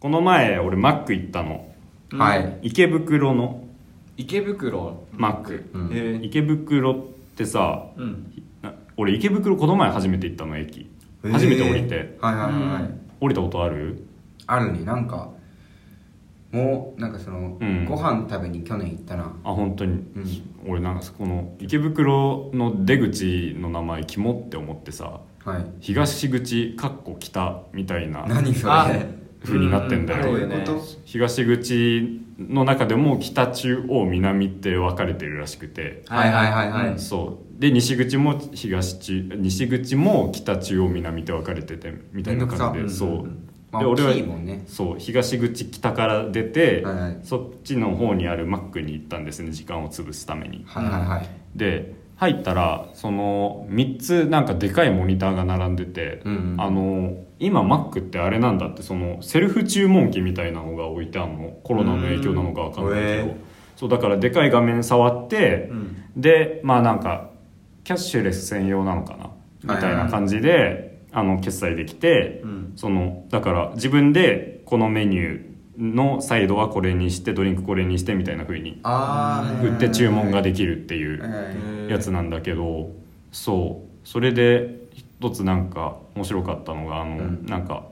この前俺マック行ったの。はい。池袋の。池袋？マック、うん。えー。池袋ってさうん。な俺池袋この前初めて行ったの駅。初めて降りて。はいはいはいはい、うん。降りたことある？あるね。なんかもうなんかその、うん。ご飯食べに去年行ったな。あ本当に、うん。俺なんかこの池袋の出口の名前キモって思ってさ。はい。東口かっこ北みたいな。何それ？あ風になってんだよ、うん。東口の中でも北中央南って分かれてるらしくて、はいはいはいはい、うん。そう。で西口も東中西口も北中央南って分かれててみたいな感じで。そう、さうんうん。まあで俺はね。そう。東口北から出て、はいはい。そっちの方にあるマックに行ったんですね時間を潰すために。はいはいはい。で入ったらその3つなんかでかいモニターが並んでて、うんうん。あの今マックってあれなんだってそのセルフ注文機みたいなのが置いてあるの。コロナの影響なのかわかんないけど、そうだからでかい画面触って、うん。でまあなんかキャッシュレス専用なのかな。みたいな感じで、あの決済できて、うん。そのだから自分でこのメニューのサイドはこれにしてドリンクこれにしてみたいな風に売って注文ができるっていうやつなんだけどそう。それで一つなんか面白かったのがあの、うん。なんか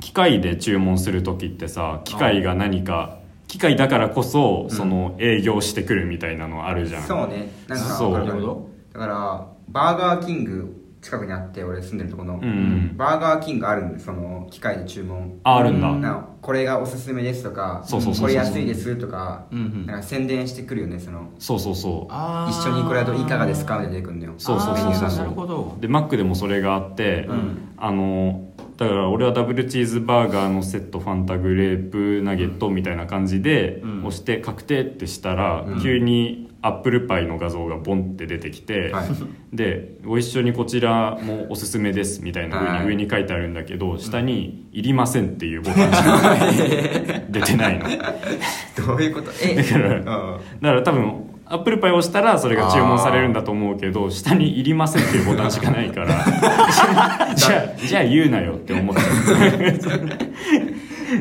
機械で注文する時ってさ機械が何か機械だからこそその営業してくるみたいなのあるじゃん、そうね。なんかそう。わかるなるほどだからバーガーキング近くにあって俺住んでるとこの、うん。うんバーガーキングあるんでその機械で注文。ああるんだ、うん。なこれがおすすめですとかそうそうそうそうこれ安いですとかうんうん。なんか宣伝してくるよねその。そうそうそう。一緒にこれだといかがですか？みたいな出てくるんだよ。そうそうそうそう。なるほど。でマックでもそれがあって、うん。あのだから俺はダブルチーズバーガーのセットファンタグレープナゲットみたいな感じでうん。押して確定ってしたら、うん。急にアップルパイの画像がボンって出てきて、はいでご一緒にこちらもおすすめですみたいな風はいに上に書いてあるんだけど、下に「いりません」っていうボタンしか出てないのだどういうことえからうんから多分アップルパイを押したらそれが注文されるんだと思うけど下に「いりません」っていうボタンしかないからじゃあじゃあ言うなよって思っちゃ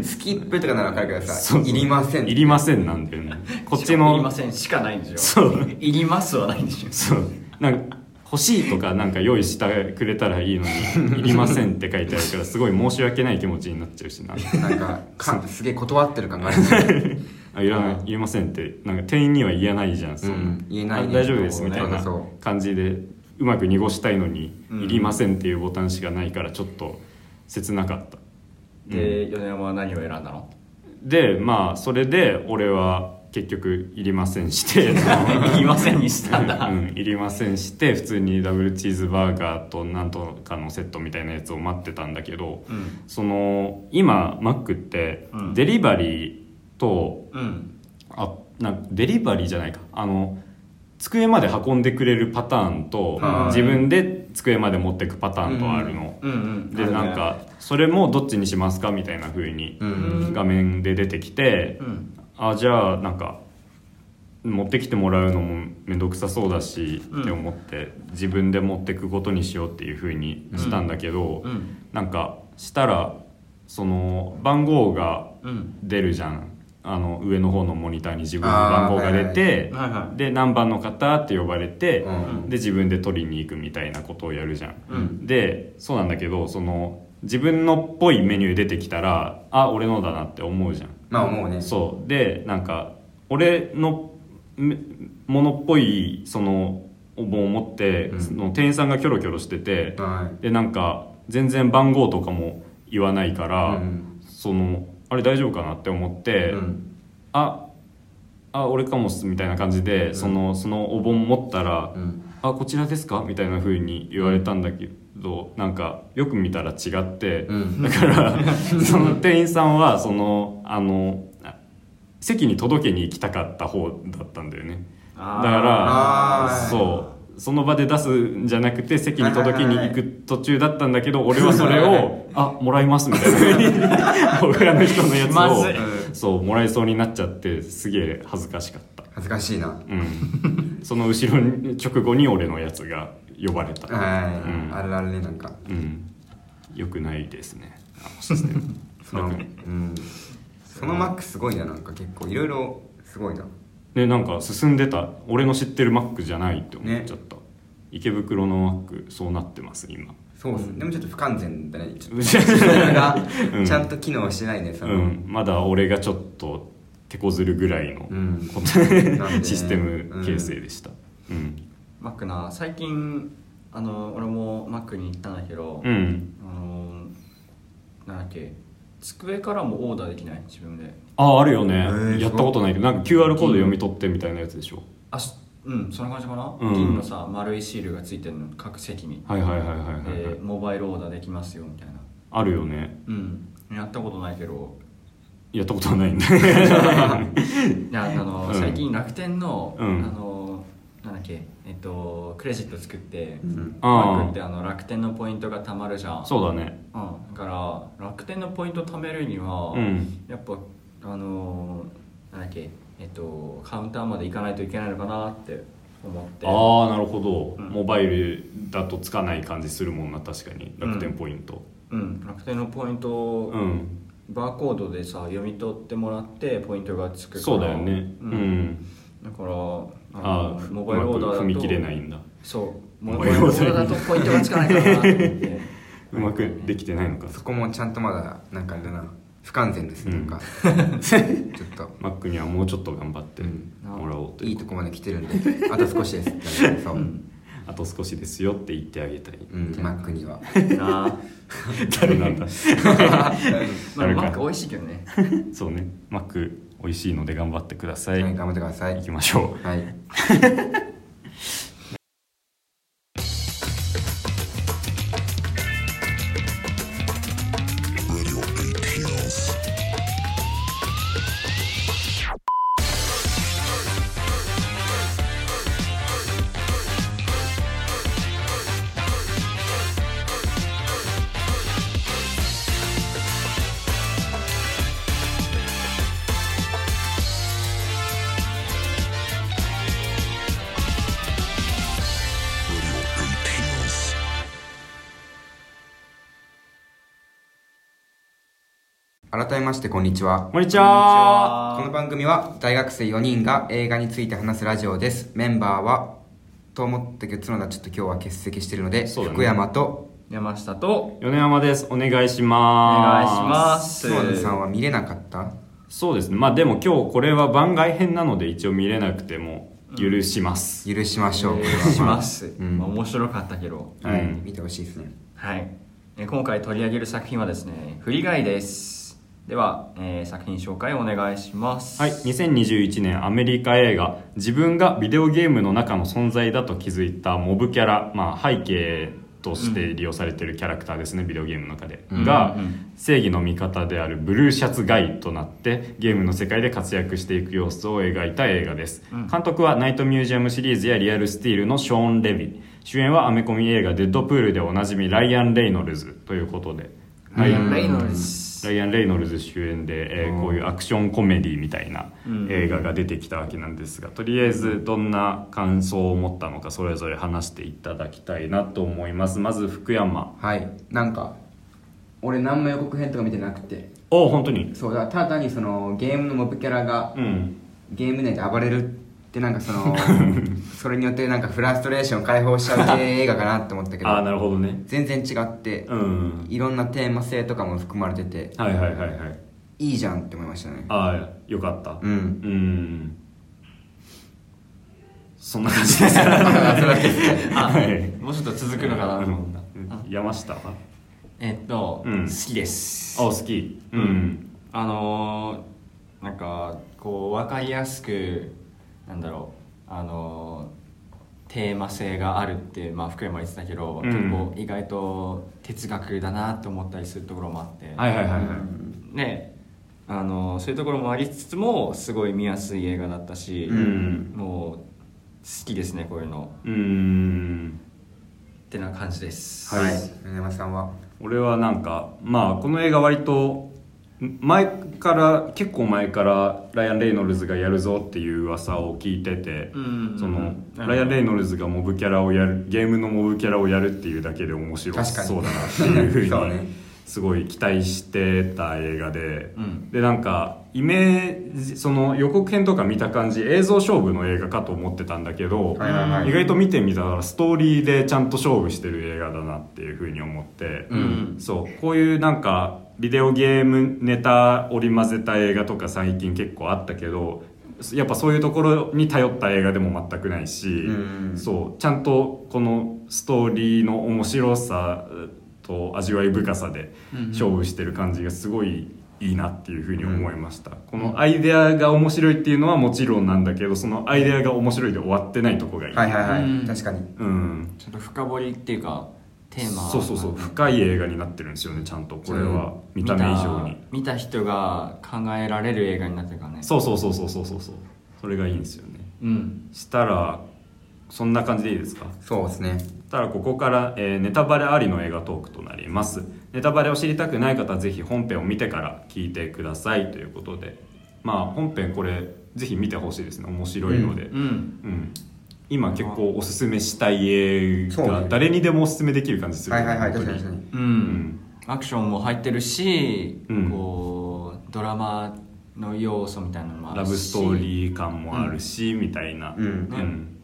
スキップとかなら分かるけどうさそういりません。いりませんなんだよねこっちいりまのせんしかないんでしょそう。いりますはないんでしょそう。なんか欲しいとかなんか用意してくれたらいいのに「いりません」って書いてあるからすごい申し訳ない気持ちになっちゃうしな。なんかかすげえ断ってる感がある。あいらないいりませんってなんか店員には言えないじゃんそんな。うん言えない。ねあ大丈夫ですみたいなそうそう。感じでうまく濁したいのに「うん。いりません」っていうボタンしかないからちょっと切なかったで米山は何を選んだの？でまあそれで俺は結局「いりません」して。いりませんにしたんだ。うん、いりませんして普通にダブルチーズバーガーとなんとかのセットみたいなやつを待ってたんだけどうん。その今マックってうん。デリバリーと、うん。あなんデリバリーじゃないか。あの机まで運んでくれるパターンとはい。自分で机まで持ってくパターンとあるの、うんうん。でなんかそれもどっちにしますか？みたいな風にうん画面で出てきて、うん。あじゃあなんか持ってきてもらうのも面倒くさそうだしうんって思って、自分で持ってくことにしようっていう風にしたんだけど、うん。なんかしたらその番号がうん。出るじゃんあの上の方のモニターに自分の番号が出て、はいはいで何番の方って呼ばれて、うん。で自分で取りに行くみたいなことをやるじゃん。うん。でそうなんだけどその自分のっぽいメニュー出てきたらあ俺のだなって思うじゃん。まあ思うね。そう。でなんか俺のめものっぽいそのお盆を持って、うん。その店員さんがキョロキョロしてて、はい。でなんか全然番号とかも言わないから、うん。そのあれ大丈夫かなって思って、うん。ああ俺かもっすみたいな感じで、そのそのお盆持ったら「うん。あこちらですか?」みたいな風に言われたんだけど、なんかよく見たら違って、うん。だから その店員さんはそのあのあ席に届けに行きたかった方だったんだよね。だからそうその場で出すんじゃなくて席に届けに行く途中だったんだけど俺はそれを「あもらいます」みたいな。風に裏の人のやつをそうもらいそうになっちゃってすげえ恥ずかしかった。恥ずかしいな。うん。その後ろに直後に俺のやつが呼ばれた。あるあるねなんか。うん。よくないですね。あのシステム。そのうん。そのマックすごいななんか結構。いろいろすごいなでなんか進んでた俺の知ってるマックじゃないって思っちゃった、池袋のマックそうなってます今。そうっす、でもちょっと不完全だね。ちょっうんとそれがうん。ちゃんと機能してないねその、うん、まだ俺がちょっと手こずるぐらいの、うん。システム形成でした。うん。マックな最近あの俺もマックに行ったんだけど、うん。あのなんだっけ机からもオーダーできない自分でああるよね、ーやったことないけどなんか QR コード読み取ってみたいなやつでしょ？あしうんそんな感じかな、うん。銀のさ丸いシールがついてるの各席に、はいはいはいはいはい、はい。でモバイルオーダーできますよみたいな。あるよね。うん。やったことないけど。やったことはないんだいやあの、うん。最近楽天の、うん。あのなんだっけ？えっとクレジット作って、うん。あー。マックってあの楽天のポイントが貯まるじゃん。そうだね。うん、だから楽天のポイント貯めるには、うん。やっぱあのーなんだっけえっとカウンターまで行かないといけないのかなって思って。ああなるほど、うん。モバイルだとつかない感じするもんな確かに。楽天ポイント。うん。楽天のポイントを、うん、バーコードでさ読み取ってもらってポイントがつくから。そうだよね。ううん。ん、だからあのああモバイルオーダーだと踏み切れないんだ。そう。モバイルオーダーに。ーダーだとポイントがつかないかなと思ってうまくできてないのか。そこもちゃんとまだなんかあれだな不完全です、うんなんか。ちょっと。マックにはもうちょっと頑張ってうん。もらおうという。いいとこまで来てるんで。あと少しです。ってそう、うん。あと少しですよって言ってあげたい。マックには。なあ 誰なんだ。まあマック美味しいけどね。そうね。マック美味しいので頑張ってください、はい頑張ってください。行きましょう。はいましてこんにちは。こんにちは。この番組は大学生4人が映画について話すラジオです。メンバーはと思ったけど角田ちょっと今日は欠席してるので、そうだね。福山と山下と米山です。お願いしおます。願いします。角田さんは見れなかった？そうですね。まあでも今日これは番外編なので一応見れなくても許します、許しましょう、えーします、うん。まあ面白かったけど。はい、うん。見てほしいですね。はい、えー今回取り上げる作品はですね「振り返」ですでは、えー作品紹介お願いします。はい、2021年アメリカ映画自分がビデオゲームの中の存在だと気づいたモブキャラ、まあ、背景として利用されているキャラクターですね、ビデオゲームの中で、うんがうん。正義の味方であるブルーシャツガイとなってゲームの世界で活躍していく様子を描いた映画です、うん。監督はナイトミュージアムシリーズやリアルスティールのショーン・レビ。主演はアメコミ映画デッドプールでおなじみライアン・レイノルズということでライアン・うんレイノルズ。ライアン・レイノルズ主演で、えーうんこういうアクションコメディみたいなうん。映画が出てきたわけなんですがとりあえずどんな感想を持ったのかそれぞれ話していただきたいなと思います。まず福山。はい。なんか俺何も予告編とか見てなくて。お本当に？そうだただにそのゲームのモブキャラがうん。ゲーム内で暴れるってなんかその それによってなんかフラストレーションを解放しちゃう系映画かなって思ったけああどなるほどね。全然違ってうん。いろんなテーマ性とかも含まれててはいはいはい。はいいいじゃんって思いましたね。ああよかった。うん。うん。そんな感じです あ、はい。もうちょっと続くのかな？と思った、うん。山下は？えっと、うん。好きです。あ好き。うん。あのー、なんかこう分かりやすくなんだろう。あのー、テーマ性があるって、まあ、福山言ってたけど、うん。結構意外と哲学だなって思ったりするところもあって、はいはいはいはい。ね。あのーそういうところもありつつもすごい見やすい映画だったし、うん。もう好きですねこういうの。うん。ってな感じです。はい。米山さんは？俺はなんかまあこの映画割と前から結構前からライアン・レイノルズがやるぞっていう噂を聞いてて、うんそのうん。ライアン・レイノルズがモブキャラをやるゲームのモブキャラをやるっていうだけで面白そうだなっていうふうに すごい期待してた映画で、うん。でなんかイメージその予告編とか見た感じ映像勝負の映画かと思ってたんだけど、意外と見てみたらストーリーでちゃんと勝負してる映画だなっていうふうに思って、うん。そう。こういうなんかビデオゲームネタ織り交ぜた映画とか最近結構あったけどやっぱそういうところに頼った映画でも全くないし、うん。そうちゃんとこのストーリーの面白さと味わい深さで勝負してる感じがすごいいいなっていうふうに思いました、このアイデアが面白いっていうのはもちろんなんだけどそのアイデアが面白いで終わってないとこがいい、はいはいはい、うん。確かに。うん。ちょっと深掘りっていうかテーマそうそうそう深い映画になってるんですよねちゃんと。これは。見た目以上に。見た見た人が考えられる映画になってるからね。そうそうそうそうそうそうそう。それがいいんですよね。うん。したらそんな感じでいいですか？そうですね。ただここから、えーネタバレありの映画トークとなります。ネタバレを知りたくない方はぜひ本編を見てから聞いてください。ということで。まあ本編これぜひ見てほしいですね。面白いので、うん。うん今結構おすすめしたい映画、誰にでもおすすめできる感じするはいはいはい確かに確かに。うん、んアクションも入ってるし、うん。こうドラマの要素みたいなのもあるし。ラブストーリー感もあるし、みたいな、うん。うん。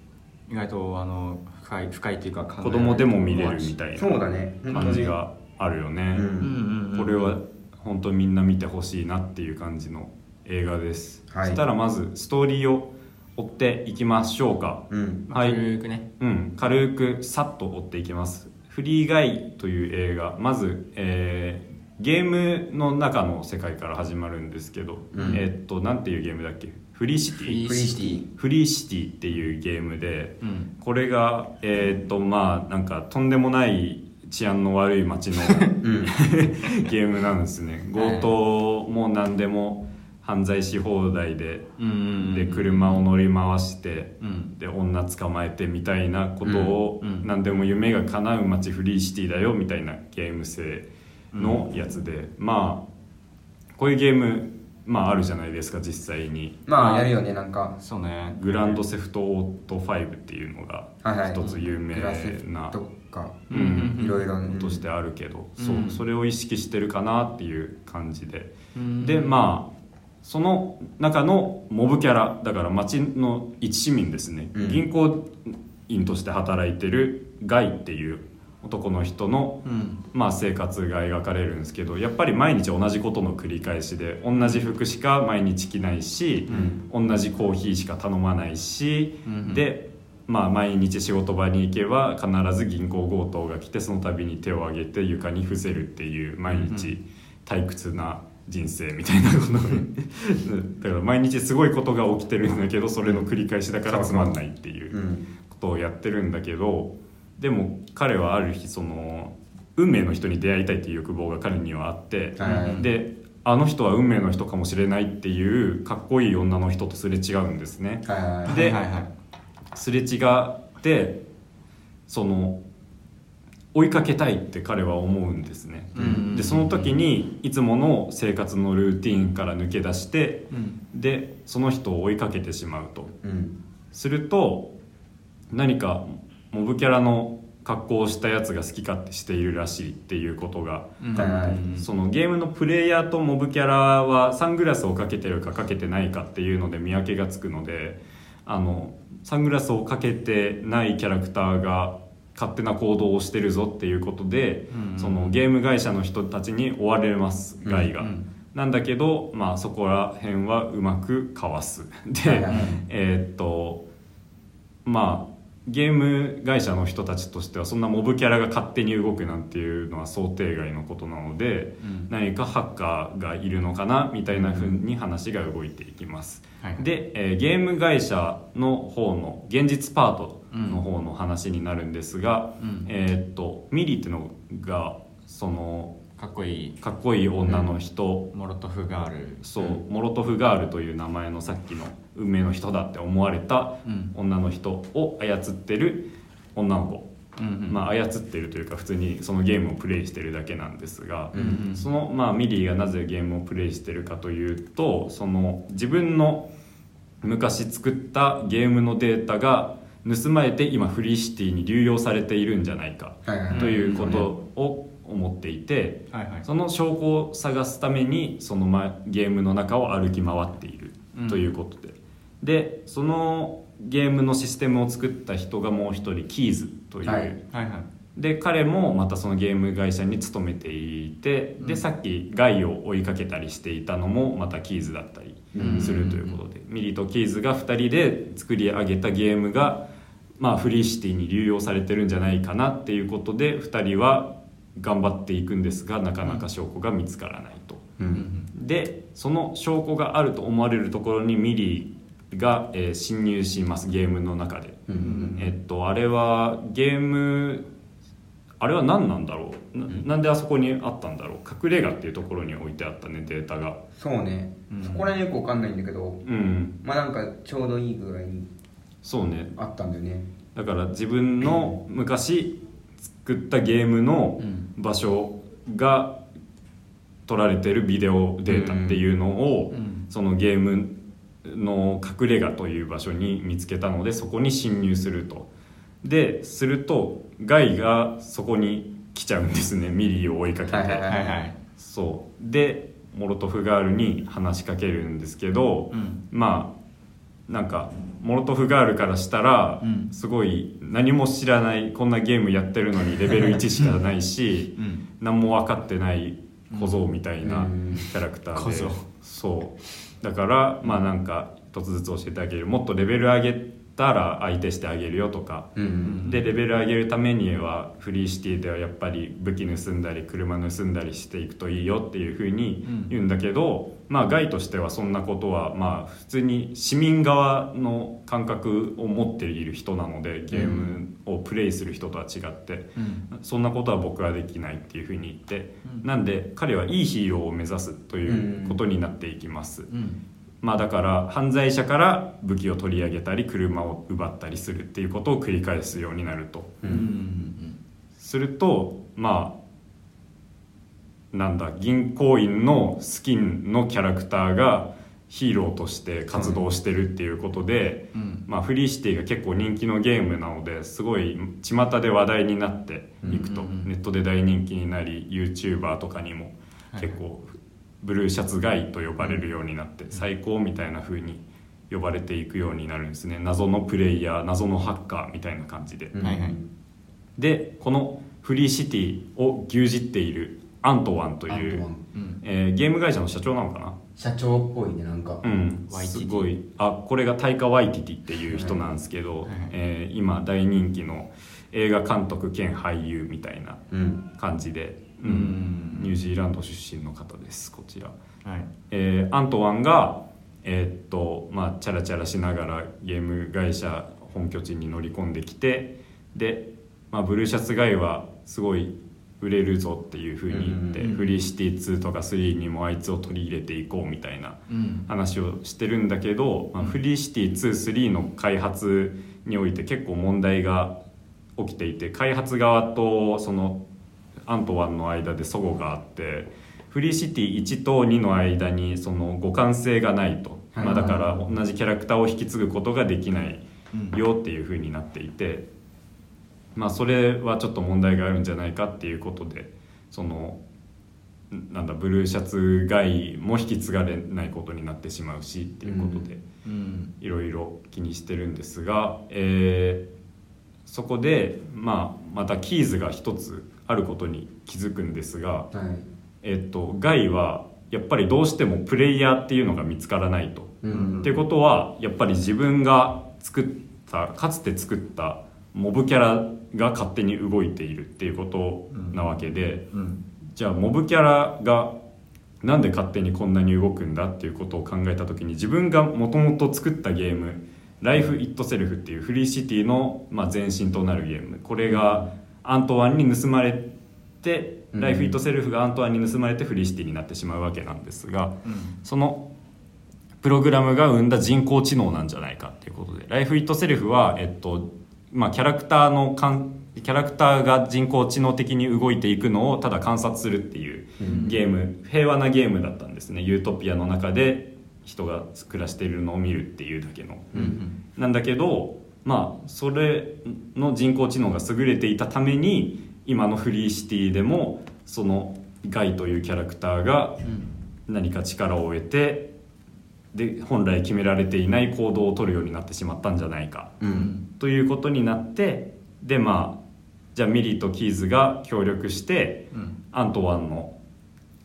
意外とあの深い深いっていうか考えられる子供でも見れるみたいそうだなね。感じがあるよね、うんうんうんうん。これは本当みんな見てほしいなっていう感じの映画です、はい。そしたらまずストーリーを追っていきましょうか。うん。まあはい。軽くね。うん。軽くさっと追っていきます「フリーガイ」という映画。まず、えーゲームの中の世界から始まるんですけど、うん。えーっとなんていうゲームだっけ？フリーシティ。フリーフリーシティ。フリーシティっていうゲームで、うん。これがえーっとまあなんかとんでもない治安の悪い街のうん。ゲームなんですね。強盗も何でも犯罪し放題でうんうんうんで車を乗り回してうん。で女捕まえてみたいなことをうんうん。何でも夢が叶う街フリーシティだよみたいなゲーム性のやつで。まあこういうゲームまああるじゃないですか実際に。まあやるよねなんか。そうね。グランドセフトオート5っていうのがはいはい。一つ有名グラセフなとかうん。いろいろとしてあるけど、う。ん。そうそれを意識してるかなっていう感じで、うん。でまあその中のモブキャラだから町の一市民ですね、うん。銀行員として働いてるガイっていう男の人の、うん。まあ、生活が描かれるんですけどやっぱり毎日同じことの繰り返しで同じ服しか毎日着ないし、同じコーヒーしか頼まないし、うんで、まあ、毎日仕事場に行けば必ず銀行強盗が来てその度に手を挙げて床に伏せるっていう毎日退屈な人生みたいなこと。だから毎日すごいことが起きてるんだけどそれの繰り返しだからつまんないっていううん。ことをやってるんだけどでも彼はある日その運命の人に出会いたいっていう欲望が彼にはあって、はい。であの人は運命の人かもしれないっていうかっこいい女の人とすれ違うんですね。ですれ違ってその追いかけたいって彼は思うんですね、うん。でその時にいつもの生活のルーティンから抜け出してうん。でその人を追いかけてしまうと。うん。すると何かモブキャラの格好をしたやつが好き勝手しているらしいっていうことがそのゲームのプレイヤーとモブキャラはサングラスをかけてるかかけてないかっていうので見分けがつくのであのサングラスをかけてないキャラクターが勝手な行動をしてるぞっていうことで、うんそのゲーム会社の人たちに追われますガイが。うんなんだけど、まあ、そこら辺はうまくかわす。で、えーっとまあゲーム会社の人たちとしてはそんなモブキャラが勝手に動くなんていうのは想定外のことなので、うん。何かハッカーがいるのかなみたいな風に話が動いていきます、はいはい。で、えーゲーム会社の方の現実パートの方の話になるんですが、うん。えーっとミリーってのがそのかっこいい。かっこいい女の人、モロトフガール。そう、モロトフガールという名前のさっきの運命の人だって思われたうん。女の人を操ってる女の子、うんうん。まあ操ってるというか普通にそのゲームをプレイしてるだけなんですが、うんうん。その、まあ、ミリーがなぜゲームをプレイしてるかというとその自分の昔作ったゲームのデータが盗まれて今フリーシティに流用されているんじゃないかということを思っていてはいはい。その証拠を探すためにその、ま、ゲームの中を歩き回っているうんということで、でそのゲームのシステムを作った人がもう一人キーズという、はい。はいはい。で彼もまたそのゲーム会社に勤めていて、でうん。さっきガイを追いかけたりしていたのもまたキーズだったりするということで、ミリとキーズが2人で作り上げたゲームが、まあ、フリーシティに流用されてるんじゃないかなっていうことで2人は頑張っていくんですがなかなか証拠が見つからないと。ううんん。でその証拠があると思われるところにミリーが、えー侵入しますゲームの中で。うんうんえっとあれはゲームあれは何なんだろう？ななんであそこにあったんだろう？隠れ家っていうところに置いてあったねデータが。そうね、うん。そこら辺よくわかんないんだけどうん。まあなんかちょうどいい具合にそうね。あったんだよね。だから自分の 昔作ったゲームのうん。場所が撮られてるビデオデータっていうのをうん。そのゲームの隠れ家という場所に見つけたのでそこに侵入すると。でするとガイがそこに来ちゃうんですね。ミリーを追いかけて、はいはいはいはい。はいそう。でモロトフガールに話しかけるんですけど、うん。まあなんかモロトフガールからしたら、うん。すごい何も知らないこんなゲームやってるのにレベル1しかないし、うん。何も分かってない小僧みたいなうんキャラクターで、そうだからまあなんか一つずつ教えてあげる。もっとレベル上げたら相手してあげるよとか、うんうんでレベル上げるためにはフリーシティではやっぱり武器盗んだり車盗んだりしていくといいよっていうふうに言うんだけど、まあガイとしてはそんなことはまあ普通に市民側の感覚を持っている人なのでゲームをプレイする人とは違って、うん。そんなことは僕はできないっていうふうに言って、うん。なんで彼はいいヒーローを目指すということになっていきます。うんまあだから犯罪者から武器を取り上げたり車を奪ったりするっていうことを繰り返すようになると。ううん。んするとまあなんだ銀行員のスキンのキャラクターがヒーローとして活動してるっていうことで、うん。まあ、フリーシティが結構人気のゲームなのですごい巷で話題になっていくと、うんうんうんネットで大人気になり YouTuber とかにも結構ブルーシャツガイと呼ばれるようになって最高みたいな風に呼ばれていくようになるんですね。謎のプレイヤー謎のハッカーみたいな感じで、うん。はいはい。でこのフリーシティを牛耳っているアントワンといううん。えーゲーム会社の社長なのかな？社長っぽいねなんか。うん、すごい。あこれがタイカ・ワイティティっていう人なんですけど、はい。えー今大人気の映画監督兼俳優みたいなうん。感じで、うん。うんニュージーランド出身の方ですこちら、はい。えーアントワンがえーっとまあチャラチャラしながらゲーム会社本拠地に乗り込んできてで、まあ、ブルーシャツガイはすごい売れるぞっていうふうに言って、フリーシティ2とか3にもあいつを取り入れていこうみたいなうん。話をしてるんだけど、まあ、フリーシティ23の開発において結構問題が起きていて開発側とそのアントワンの間で齟齬があってフリーシティ1と2の間にその互換性がないと、はい。まあ、だから同じキャラクターを引き継ぐことができないうんよっていうふうになっていて、まあ、それはちょっと問題があるんじゃないかっていうことでそのなんだブルーシャツ外も引き継がれないことになってしまうしっていうことでうん。いろいろ気にしてるんですが、えーそこで、まあ、またキーズが一つあることに気づくんですが、はい。えっと、ガイはやっぱりどうしてもプレイヤーっていうのが見つからないと。うんってことはやっぱり自分が作ったかつて作ったモブキャラが勝手に動いているっていうことなわけで、うん。じゃあモブキャラがなんで勝手にこんなに動くんだっていうことを考えた時に自分がもともと作ったゲーム「Life It Self」っていうフリーシティのまあ前身となるゲーム。これがアントワンに盗まれて「うん。Life It Self」がアントワンに盗まれてフリーシティになってしまうわけなんですが。うんそのプログラムが生んだ人工知能なんじゃないかっていうことで「ライフ・イット・セルフは」えっとまあ、キャラクターのかんキャラクターが人工知能的に動いていくのをただ観察するっていううん。ゲーム平和なゲームだったんですね。ユートピアの中で人が暮らしているのを見るっていうだけの。うんなんだけどまあそれの人工知能が優れていたために今のフリーシティでもそのガイというキャラクターが何か力を得てで本来決められていない行動を取るようになってしまったんじゃないか。うん。ということになってでまあじゃあミリーとキーズが協力してうん。アントワンの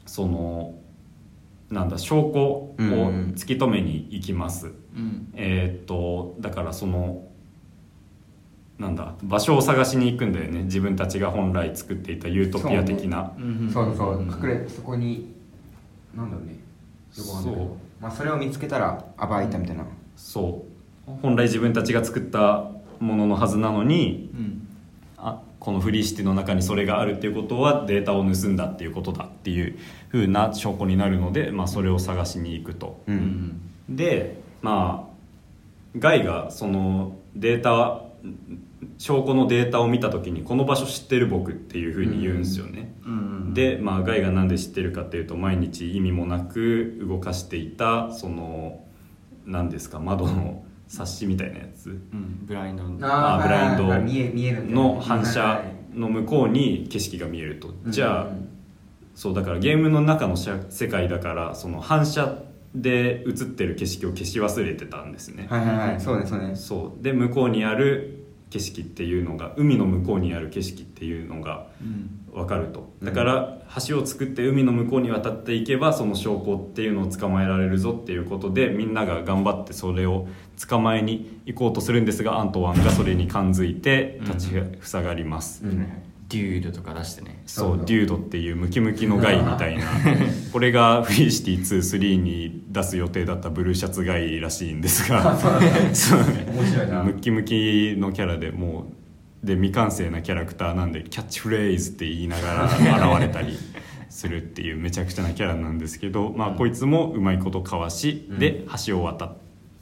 そのなんだ証拠を突き止めに行きます、うん。えーっとだからそのなんだ場所を探しに行くんだよね。自分たちが本来作っていたユートピア的な。そうそう隠れそこになんだろうね。そう。どまあそれを見つけたら暴いたみたいな。そう。本来自分たちが作ったもののはずなのにうん。あこのフリーシティの中にそれがあるっていうことはデータを盗んだっていうことだっていう風な証拠になるので、まあ、それを探しに行くと。ううんんでまあガイがそのデータ証拠のデータを見た時に「この場所知ってる僕」っていう風に言うんですよね。うんで、まあ、ガイが何で知ってるかっていうと毎日意味もなく動かしていたその何ですか窓の冊子みたいなやつ。うんブラインド。あーブラインド。の反射の向こうに景色が見えると、じゃあ、うんそうだからゲームの中のしゃ世界だからその反射で映ってる景色を消し忘れてたんですね、はいはいはい。そうねそうね。そう。で向こうにある景色っていうのが海の向こうにある景色っていうのがうん。分かると。だから橋を作って海の向こうに渡っていけばその証拠っていうのを捕まえられるぞっていうことでみんなが頑張ってそれを捕まえに行こうとするんですがアントワンがそれに感づいて立ち塞がります、うん。デュードとか出してね。そうデュードっていうムキムキのガイみたいな。これがフリーシティ23に出す予定だったブルーシャツガイらしいんですが。そう 面白いな。ムキムキのキャラでもうで未完成なキャラクターなんでキャッチフレーズって言いながら 現れたりするっていうめちゃくちゃなキャラなんですけど、まあ、こいつもうまいことかわし、うん。で橋を渡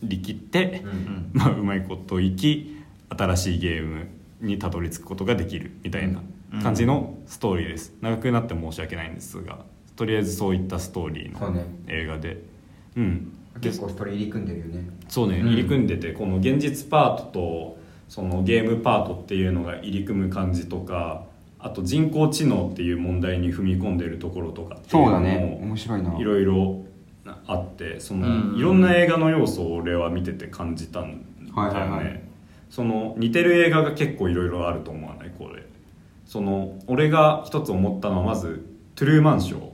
りきって、うんまあ、うまいこといき新しいゲームにたどり着くことができるみたいな感じのストーリーです。長くなって申し訳ないんですがとりあえずそういったストーリーの映画で。うん。で結構ストーリー入り組んでるよね。そうねうん。入り組んでてこの現実パートとそのゲームパートっていうのが入り組む感じとかあと人工知能っていう問題に踏み込んでるところとかっていうのそうだね。も面白いな。いろいろあってその、うん。いろんな映画の要素を俺は見てて感じたんだよね、はいはいはい。その似てる映画が結構いろいろあると思わないこれ。その俺が一つ思ったのはまず「トゥルーマンショー」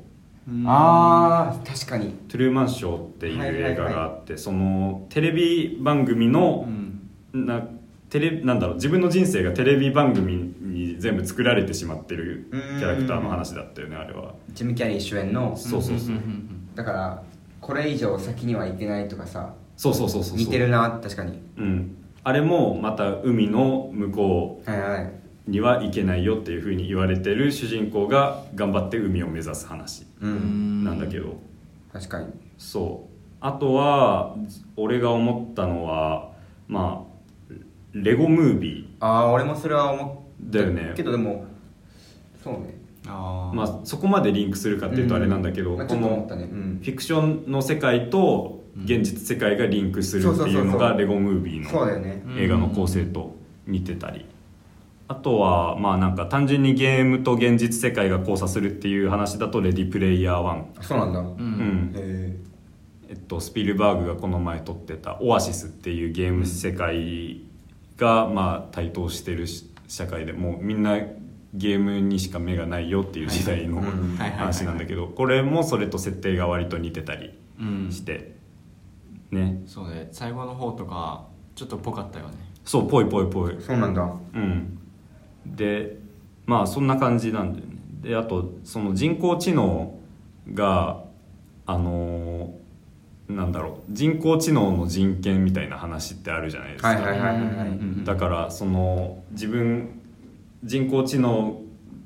あー確かに。トゥルーマンショーっていう映画があって、そのテレビ番組のう、ん。なテレなんだろう自分の人生がテレビ番組に全部作られてしまってるキャラクターの話だったよねあれは。ジム・キャリー主演の。そうそうそう。だからこれ以上先には行けないとかさそうそうそうそう似てるな確かに。うん。あれもまた海の向こはいはい。うには行けないよっていうふうに言われてる主人公が頑張って海を目指す話ううん。んなんだけど、確かに。そう。あとは俺が思ったのはまあレゴムービああ俺もそれは思った。だよね。けどでもそうねあー。ーまあそこまでリンクするかっていうとあれなんだけど、まあ、ちこのょっと思ったね。うん。フィクションの世界と現実世界がリンクするっていうのがレゴムービーのそうだよね。うん映画の構成と似てたり。あとはまあなんか単純にゲームと現実世界が交差するっていう話だと「レディプレイヤー1」あそうなんだ、ううん。んへえっと、スピルバーグがこの前撮ってた「オアシス」っていうゲーム世界がまあ台頭してるし社会でもうみんなゲームにしか目がないよっていう時代の話なんだけどこれもそれと設定が割と似てたりうん。して。ね。そうね。最後の方とかちょっとぽかったよね。そうぽいぽいぽい。えそうなんだ。うん。でまあそんな感じなんだよね。であとその人工知能があのーなんだろう。人工知能の人権みたいな話ってあるじゃないですか、はいはいはいはいはい。うん。だからその自分人工知能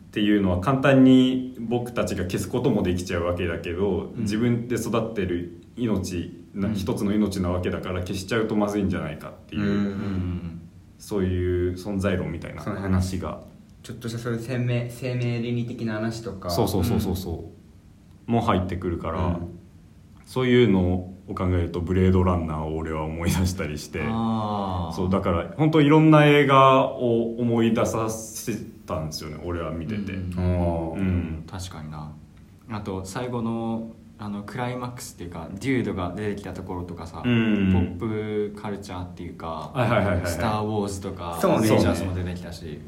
っていうのは簡単に僕たちが消すこともできちゃうわけだけど、自分で育ってる命なうん一つの命なわけだから消しちゃうとまずいんじゃないかっていう、うんうんそういう存在論みたいな話が。ちょっとしたそういう生命生命倫理的な話とか。そうそうそうそうそう。も入ってくるから、うん。そういうのを考えると「ブレードランナー」を俺は思い出したりして。そうだから本当いろんな映画を思い出させたんですよね俺は見てて。うん。うん。確かにな。あと最後のあのクライマックスっていうかデュードが出てきたところとかさ、うん。ポップカルチャーっていうか「はいはいはいはいスター・ウォーズ」とかそうね。ジャーズも出てきたし。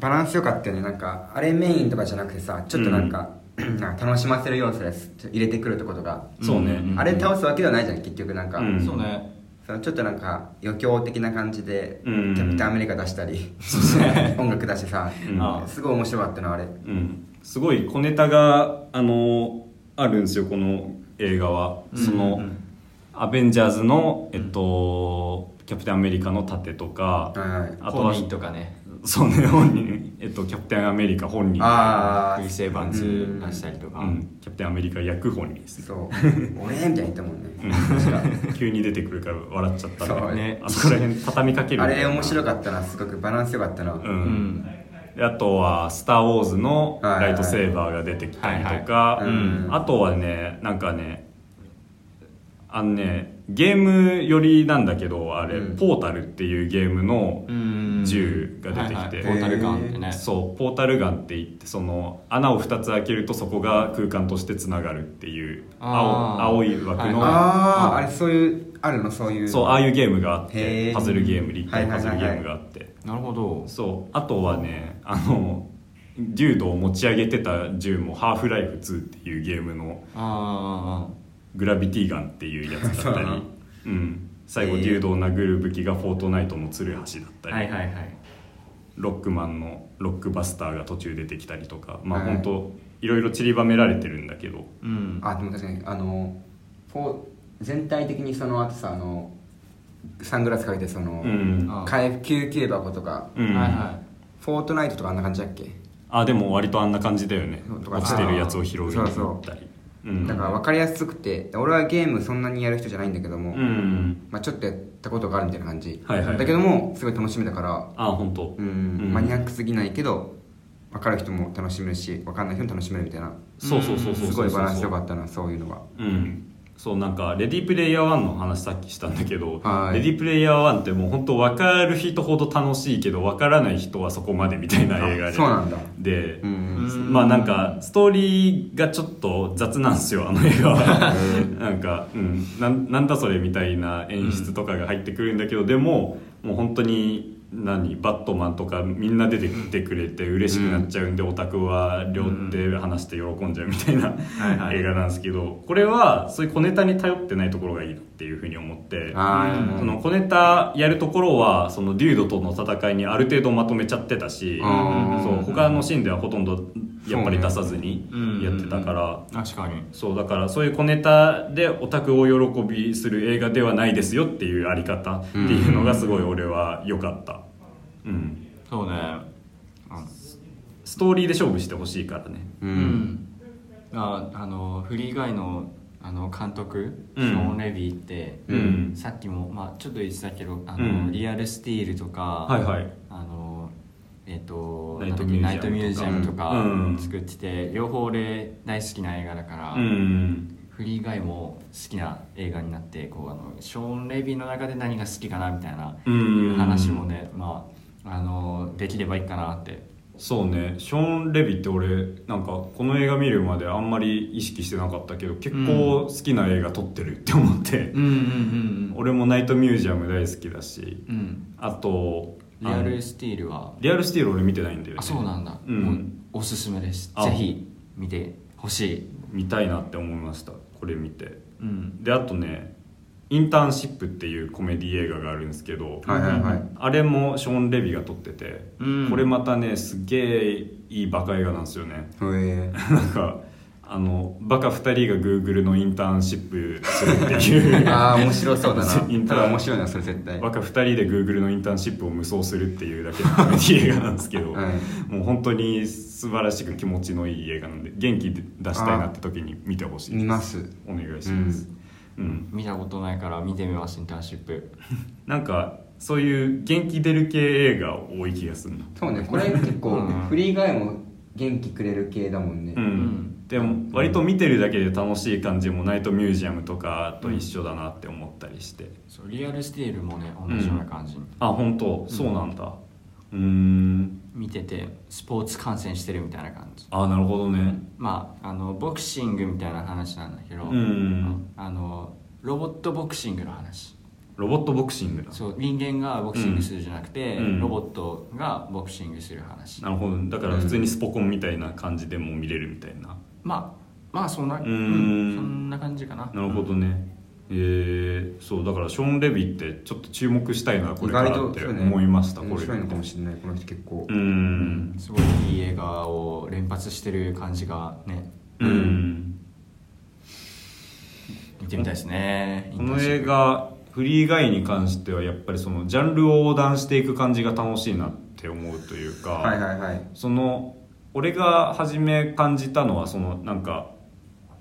バランス良かったよね。なんかあれメインとかじゃなくてさちょっとなんか,、なん。か楽しませる要素です。入れてくるってことが、そうね。ん。あれ倒すわけではないじゃん結局なんか、うん。そうね。そのちょっとなんか余興的な感じで、うん。キャプテンアメリカ出したり 音楽出してさ、うん。あすごい面白かったなあれ。うん、すごい小ネタがあのあるんですよこの映画は、その、うん。アベンジャーズの、えっと、キャプテンアメリカの盾とか、はいはい。あとはとかねそうね本人、えっと、キャプテンアメリカ本人あフリーセーバーズ出したりとか、うん、キャプテンアメリカ役本人です。ねそう。俺みたいに言ったもんね、うん急に出てくるから笑っちゃったそう。ねあそこら辺畳みかけるあれ面白っかったなすごくバランス良かったな、た、うん。うん。であとは「スター・ウォーズ」のライトセーバーが出てきたりとか。あとはねなんかねあのねゲーム寄りなんだけどあれ、うん。ポータルっていうゲームのうん。銃が出てきて。はいはい。ポータルガンってね。そうポータルガンって言ってその穴を2つ開けるとそこが空間としてつながるっていう青あー。青い枠の、はいあああれそういうあるのそういう。そうああいうゲームがあっへー。てパズルゲーム立体パズルゲはいはいはいはい。ームがあってなるほど。そうあとはねあの柔道を持ち上げてた銃も「ハーフライフ2」っていうゲームのあグラビティガンっていうやつだったりそう。ん、最後へー柔道を殴る武器がフォートナイトのツルハシだったり、あはいはいはい。ロックマンのロックバスターが途中出てきたりとか。まあはい。本当いろいろ散りばめられてるんだけど。うん。あでも確かにあのフォー全体的にその後さあのサングラスかけてその、うん。救急箱とか、うん。はいはフォートナイトとかあんな感じだっけ、あでも割とあんな感じだよね。落ちてるやつを拾いに行ったり。そうそううんだから分かりやすくて俺はゲームそんなにやる人じゃないんだけども、うん。まあ、ちょっとやったことがあるみたいな感じ、はいはいだけどもすごい楽しみだからあ本当。うん、うん。マニアックすぎないけど分かる人も楽しめるし分かんない人も楽しめるみたいな。そうそうそうそうすごいバランス良かったなそういうのが。うんそうなんかレディープレイヤー1の話さっきしたんだけど、はい。レディープレイヤー1ってもう本当分かる人ほど楽しいけど分からない人はそこまでみたいな映画で。あそうなんだ。で、うんうんまあなんかストーリーがちょっと雑なんですよあの映画は。なんか、うん、なんなんだそれみたいな演出とかが入ってくるんだけど、でももう本当に何バットマンとかみんな出てきてくれて嬉しくなっちゃうんで、オタクは両手話して喜んじゃうみたいな、はいはい。映画なんですけどこれはそういう小ネタに頼ってないところがいいなっていうふうに思って。あーその小ネタやるところはそのデュードとの戦いにある程度まとめちゃってたしあーそう他のシーンではほとんどやっぱり出さずにやってたから。確かに。そうだからそういう小ネタでオタクを喜びする映画ではないですよっていうあり方っていうのがすごい俺は良かった、うん、そうね。あストーリーで勝負してほしいからね。ううん。んああのフリーガイのあの監督、うん。ショーン・レビーって、うん。さっきも、まあ、ちょっと言ってたけどあの、うん。リアルスティールとか、はいはい。あのえージアムとか。ナイトミュージアムとかうん。作ってて、両方俺大好きな映画だから、うん。フリーガイも好きな映画になってこうあのショーン・レビーの中で何が好きかなみたいな、うん。話もね、まあ、あのできればいいかなって。そうね。ショーン・レビって俺なんかこの映画見るまであんまり意識してなかったけど結構好きな映画撮ってるって思って、うん。うん。うん。俺もナイトミュージアム大好きだしうん。あとリアルスティールは？リアルスティール俺見てないんだよね。あそうなんだ、うん。もうおすすめです。あ。ぜひ見てほしい。見たいなって思いました。これ見て。うん。であとねインターンシップっていうコメディ映画があるんですけど、はいはいはい。あれもショーン・レビが撮ってて、うん。これまたねすげえいいバカ映画なんですよね。へえ なんかあのバカ2人が Google のインターンシップするっていう。ああ面白そうだ インなターただ面白いなそれ絶対。バカ2人で Google のインターンシップを無双するっていうだけのコメディ映画なんですけど、はい。もう本当に素晴らしく気持ちのいい映画なんで元気出したいなって時に見てほしいです。見ます。お願いします、うん。見たことないから見てみますインターンシップ。なんかそういう元気出る系映画多い気がするのそうねこれ結構うん。フリーガイも元気くれる系だもんね。うん。んでも割と見てるだけで楽しい感じもナイトミュージアムとかと一緒だなって思ったりして、そうリアルスティールもね同じような感じ、あ本当？そうなんだ。うーん。見ててスポーツ観戦してるみたいな感じ。あなるほどね。まああのボクシングみたいな話なんだけど、うん。あのロボットボクシングの話。ロボットボクシングだ。そう人間がボクシングするじゃなくて、うん。ロボットがボクシングする話。なるほどだから普通にスポコンみたいな感じでも見れるみたいな、まあまあそんなうん。うんそんな感じかな。なるほどね。えー、そうだからショーン・レビってちょっと注目したいなこ意れからって思いました、これ。面白いのかもしれないこの人結構。う、ん。すごいいい映画を連発してる感じがね。うん。見てみたいですね。この映画フリーガイに関してはやっぱりそのジャンルを横断していく感じが楽しいなって思うというか、はいはいはい。その俺が初め感じたのはそのなんか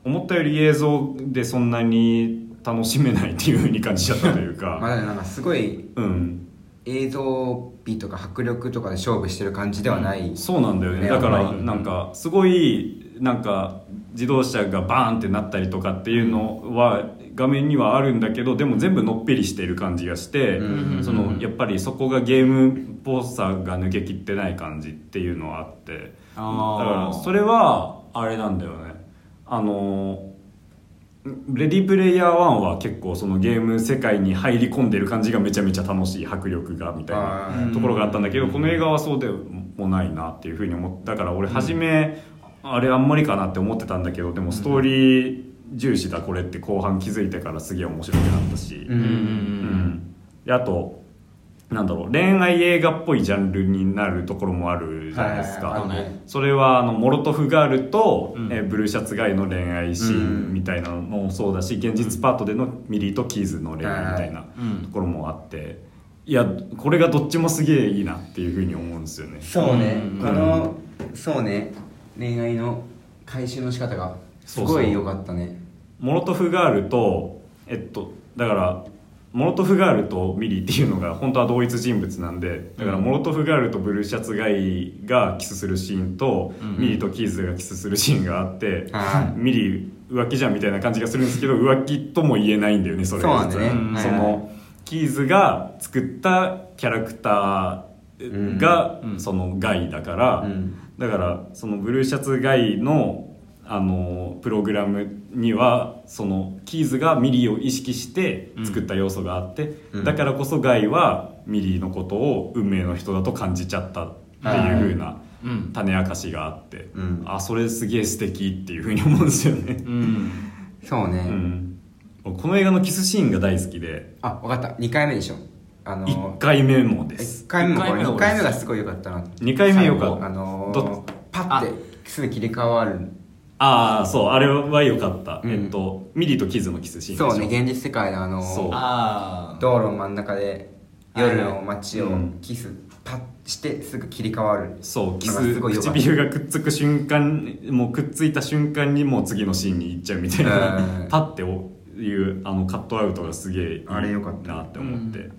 思ったより映像でそんなに楽しめないっていうふうに感じちゃったという まあかだからなんかすごいうん。映像美とか迫力とかで勝負してる感じではない、そうなんだよね。ねだからなんかすごいなんか自動車がバーンってなったりとかっていうのは画面にはあるんだけどでも全部のっぺりしてる感じがして、うん。そのやっぱりそこがゲームっぽさが抜けきってない感じっていうのはあってだからそれはあれなんだよね。あのレディープレイヤー1は結構そのゲーム世界に入り込んでる感じがめちゃめちゃ楽しい迫力がみたいなところがあったんだけどこの映画はそうでもないなっていうふうに思ったから俺初めあれあんまりかなって思ってたんだけどでもストーリー重視だこれって後半気づいてからすげえ面白くなったし、うん。うん。であとなんだろう恋愛映画っぽいジャンルになるところもあるじゃないですか、はいはいはい。あるね。それはあのモロトフガールと、うん。えーブルーシャツガイの恋愛シーンみたいなのもそうだし、現実パートでのミリーとキーズの恋愛みたいなうん。ところもあって。いやこれがどっちもすげえいいなっていうふうに思うんですよね。そうね、うん。このそうね。恋愛の回収の仕方がすごい良かったね。モロトフガールとえっとだからモロトフガールとミリーっていうのが本当は同一人物なんでだからモロトフガールとブルーシャツガイがキスするシーンと、うん。ミリーとキーズがキスするシーンがあって、はい。ミリー浮気じゃんみたいな感じがするんですけど浮気とも言えないんだよねそれ実はうん。そのキーズが作ったキャラクターが、うん。そのガイだから、うん。だからそのブルーシャツガイのあのプログラムにはそのキーズがミリーを意識して作った要素があって、うん。だからこそガイはミリーのことを運命の人だと感じちゃったっていう風なうん種明かしがあって、うん。あそれすげえ素敵っていう風に思うんですよね、うん。そうね、うん、この映画のキスシーンが大好きで。あ分かった。2回目でしょ。あの1回目もです。1回目もこれ一回目は2回目がすごい良かったな。2回目よかった。あのどー、パッてすぐ切り替わるああそうあれは良かった、うん。えっとミリーとキーズのキスシーンでしょ。そうね現実世界のあのーそう。ああ道路の真ん中で夜の街をうん。キスパッしてすぐ切り替わる。そうキスすごい良かった。唇がくっつく瞬間もうくっついた瞬間にもう次のシーンに行っちゃうみたいな、うん。パッていうあのカットアウトがすげえいいあれ良かった。なって思って、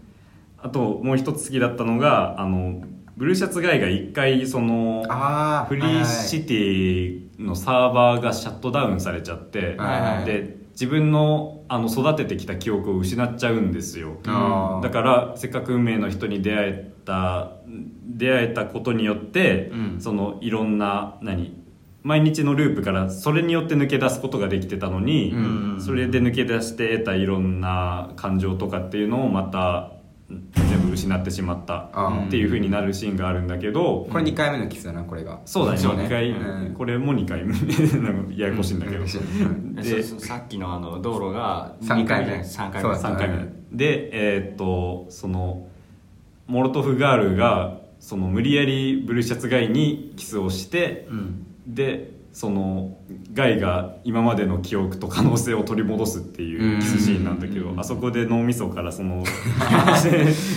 あともう一つ好きだったのがあのブルーシャツガイが一回そのああフリーシティのサーバーがシャットダウンされちゃって、はいはい。で自分のあの育ててきた記憶を失っちゃうんですよ、だからせっかく運命の人に出会えた出会えたことによって、うん。そのいろんな何毎日のループからそれによって抜け出すことができてたのに、うん。それで抜け出して得たいろんな感情とかっていうのをまた全部失ってしまったっていう風になるシーンがあるんだけど、これ2回目のキスだなこれが。そうだね。ね。2回、うん。これも2回目。なんかややこしいんだけど、うん。えでそうそうさっきのあの道路が三回目。じゃない三回目。そうだ3回目。でえーっとそのモロトフガールがその無理やりブルーシャツガイにキスをしてうん。でそのガイが今までの記憶と可能性を取り戻すっていうキスシーンなんだけどうん。あそこで脳みそからその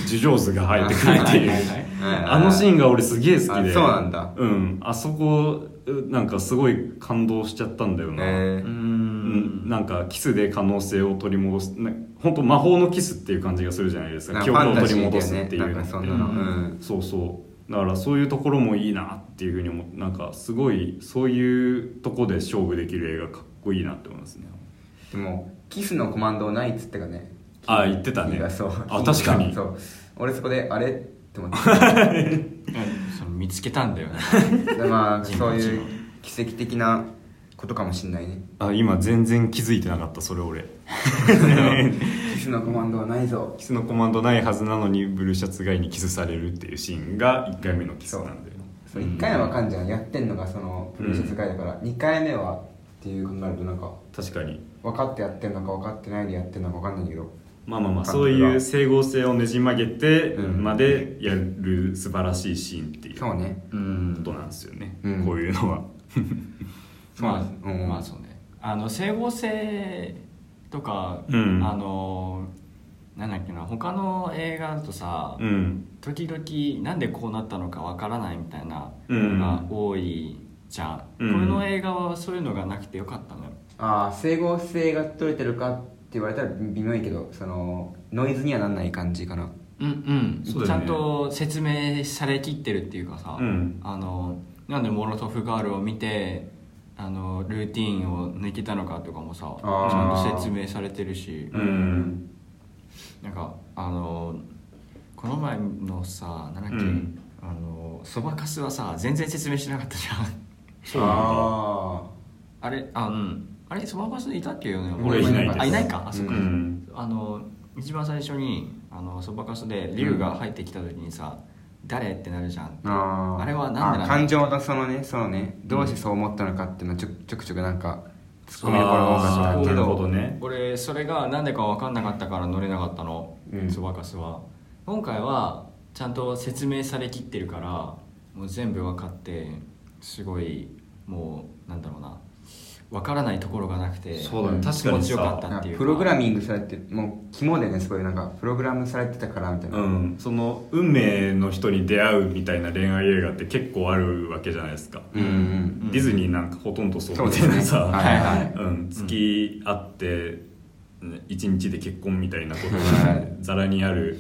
樹状図が生えてくるっていう。あのシーンが俺すげえ好きで。あそうなんだ。うん。あそこなんかすごい感動しちゃったんだよな、えうー。うん。ん、なんかキスで可能性を取り戻す。な本当魔法のキスっていう感じがするじゃないですか。記憶を取り戻すっていうそうん。そうそうだからそういうところもいいなっていうふうに思ってなんかすごいそういうとこで勝負できる映画かっこいいなって思いますね。でもキスのコマンドないっつってかね。あ言ってたね。あ確かに。そう。俺そこであれって思って。その見つけたんだよね。でまあ 自そういう奇跡的なことかもしんないね。あ今全然気づいてなかったそれ俺。キスのコマンドはないぞ。キスのコマンドないはずなのにブルーシャツガイにキスされるっていうシーンが1回目のキスなんだよ。そう。1回目はわかんじゃんやってんのがそのプロシャツ会だから、2回目はっていう考えるとなんか確かに。分かってやってんのか分かってないでやってんのか分かんないけど。まあまあまあそういう整合性をねじ曲げてうん。までやる素晴らしいシーンっていううね。うんとなんですよね、うん。こういうのは まあ、うん。まあそうね。あの整合性とか、うん。あのなんだっけな他の映画だとさ、うん。時々なんでこうなったのかわからないみたいなうん。のが多いじゃん、うん。この映画はそういうのがなくてよかったのよ。ああ整合性が取れてるかって言われたら微妙いけどそのノイズにはなんない感じかな。うんうん、ね。ちゃんと説明されきってるっていうかさ、うん。あのなんでモロトフガールを見てあのルーティンを抜けたのかとかもさちゃんと説明されてるし、うん。なんかあのこの前のさなんだっけ、うん。あのそばかすはさ全然説明しなかったじゃん。そうなんだ。ああれあうん。あれそばかすいたっけよね。俺いないあいないか。あそっか、うん。あの一番最初にあのそばかすで龍が入ってきた時にさ、誰ってなるじゃん。あー。あれはなんで感情のそのねそのね。どうしてそう思ったのかっていうのはちょちょくちょくなんかツッコミどころが多かったけなるほどどね俺それが何でか分かんなかったから乗れなかったの。うん。そばかすは。今回はちゃんと説明されきってるからもう全部分かってすごいもうなんだろうな分からないところがなくてそうだね。うん確かに気持ちよかさったっていうか。プログラミングされてもう肝でねすごいなんかプログラムされてたからみたいな、うん、その運命の人に出会うみたいな恋愛映画って結構あるわけじゃないですか、うんうんディズニーなんかほとんどそうみそうですね。たいなさ、はいはい。うん、付き合ってね一日で結婚みたいなことがはい。ざらにある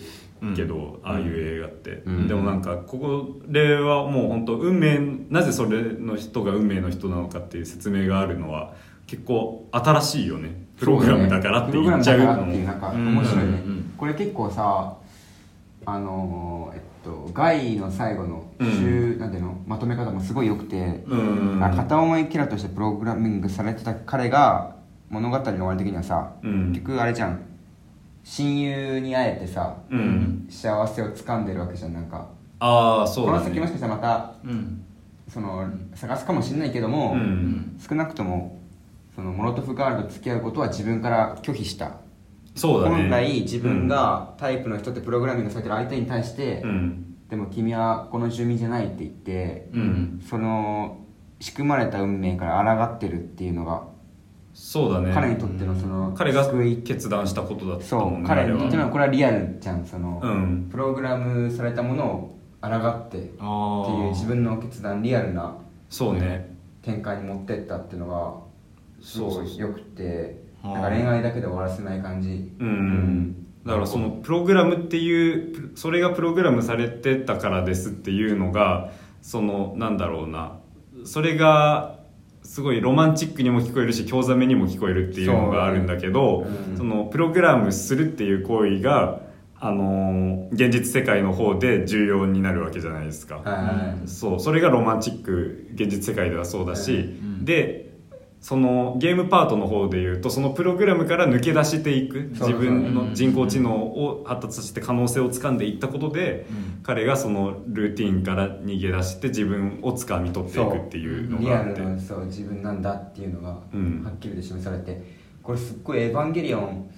けど、ああいう映画って、うん。でもなんかここではもう本当運命なぜそれの人が運命の人なのかっていう説明があるのは結構新しいよね。プログラムだからって言っちゃうのも。っていうなんかうん面白いね、うん。うん。これ結構さあのーえっとガイの最後のうん。週、なんていうのまとめ方もすごい良くて、うん。あ片思いキャラとしてプログラミングされてた彼が物語の終わり的にはさ、うん。結局あれじゃん親友に会えてさ、うん。幸せを掴んでるわけじゃんなんか。ああそうだこの先もしねかしたらまたうん。その探すかもしれないけども、うん。少なくともそのモロトフガールと付き合うことは自分から拒否した。そうだね。本来自分がタイプの人ってプログラミングされてる相手に対して、うん。でも君はこの住民じゃないって言って、うん。その仕組まれた運命から抗ってるっていうのが、そうだね。彼にとってのその彼が決断したことだったそうもんねあれは彼にとってのこれはリアルじゃんその、うん。プログラムされたものを抗ってってあいう自分の決断リアルなそうね。展開に持ってったっていうのがすごい良くてそうなんか恋愛だけで終わらせない感じ。うんだからそのプログラムっていうそれがプログラムされてたからですっていうのがそのなんだろうな。それがすごいロマンチックにも聞こえるし興ざめにも聞こえるっていうのがあるんだけどそううんそのプログラムするっていう行為があのー現実世界の方で重要になるわけじゃないですか。はいはいはい。そうそれがロマンチック現実世界ではそうだし、ん。でそのゲームパートの方でいうとそのプログラムから抜け出していく自分の人工知能を発達させて可能性をつかんでいったことで、うん。彼がそのルーティンから逃げ出して自分をつかみ取っていくっていうのがあって。そう自分なんだっていうのがはうん。っきりと示されてこれすっごい「エヴァンゲリオン」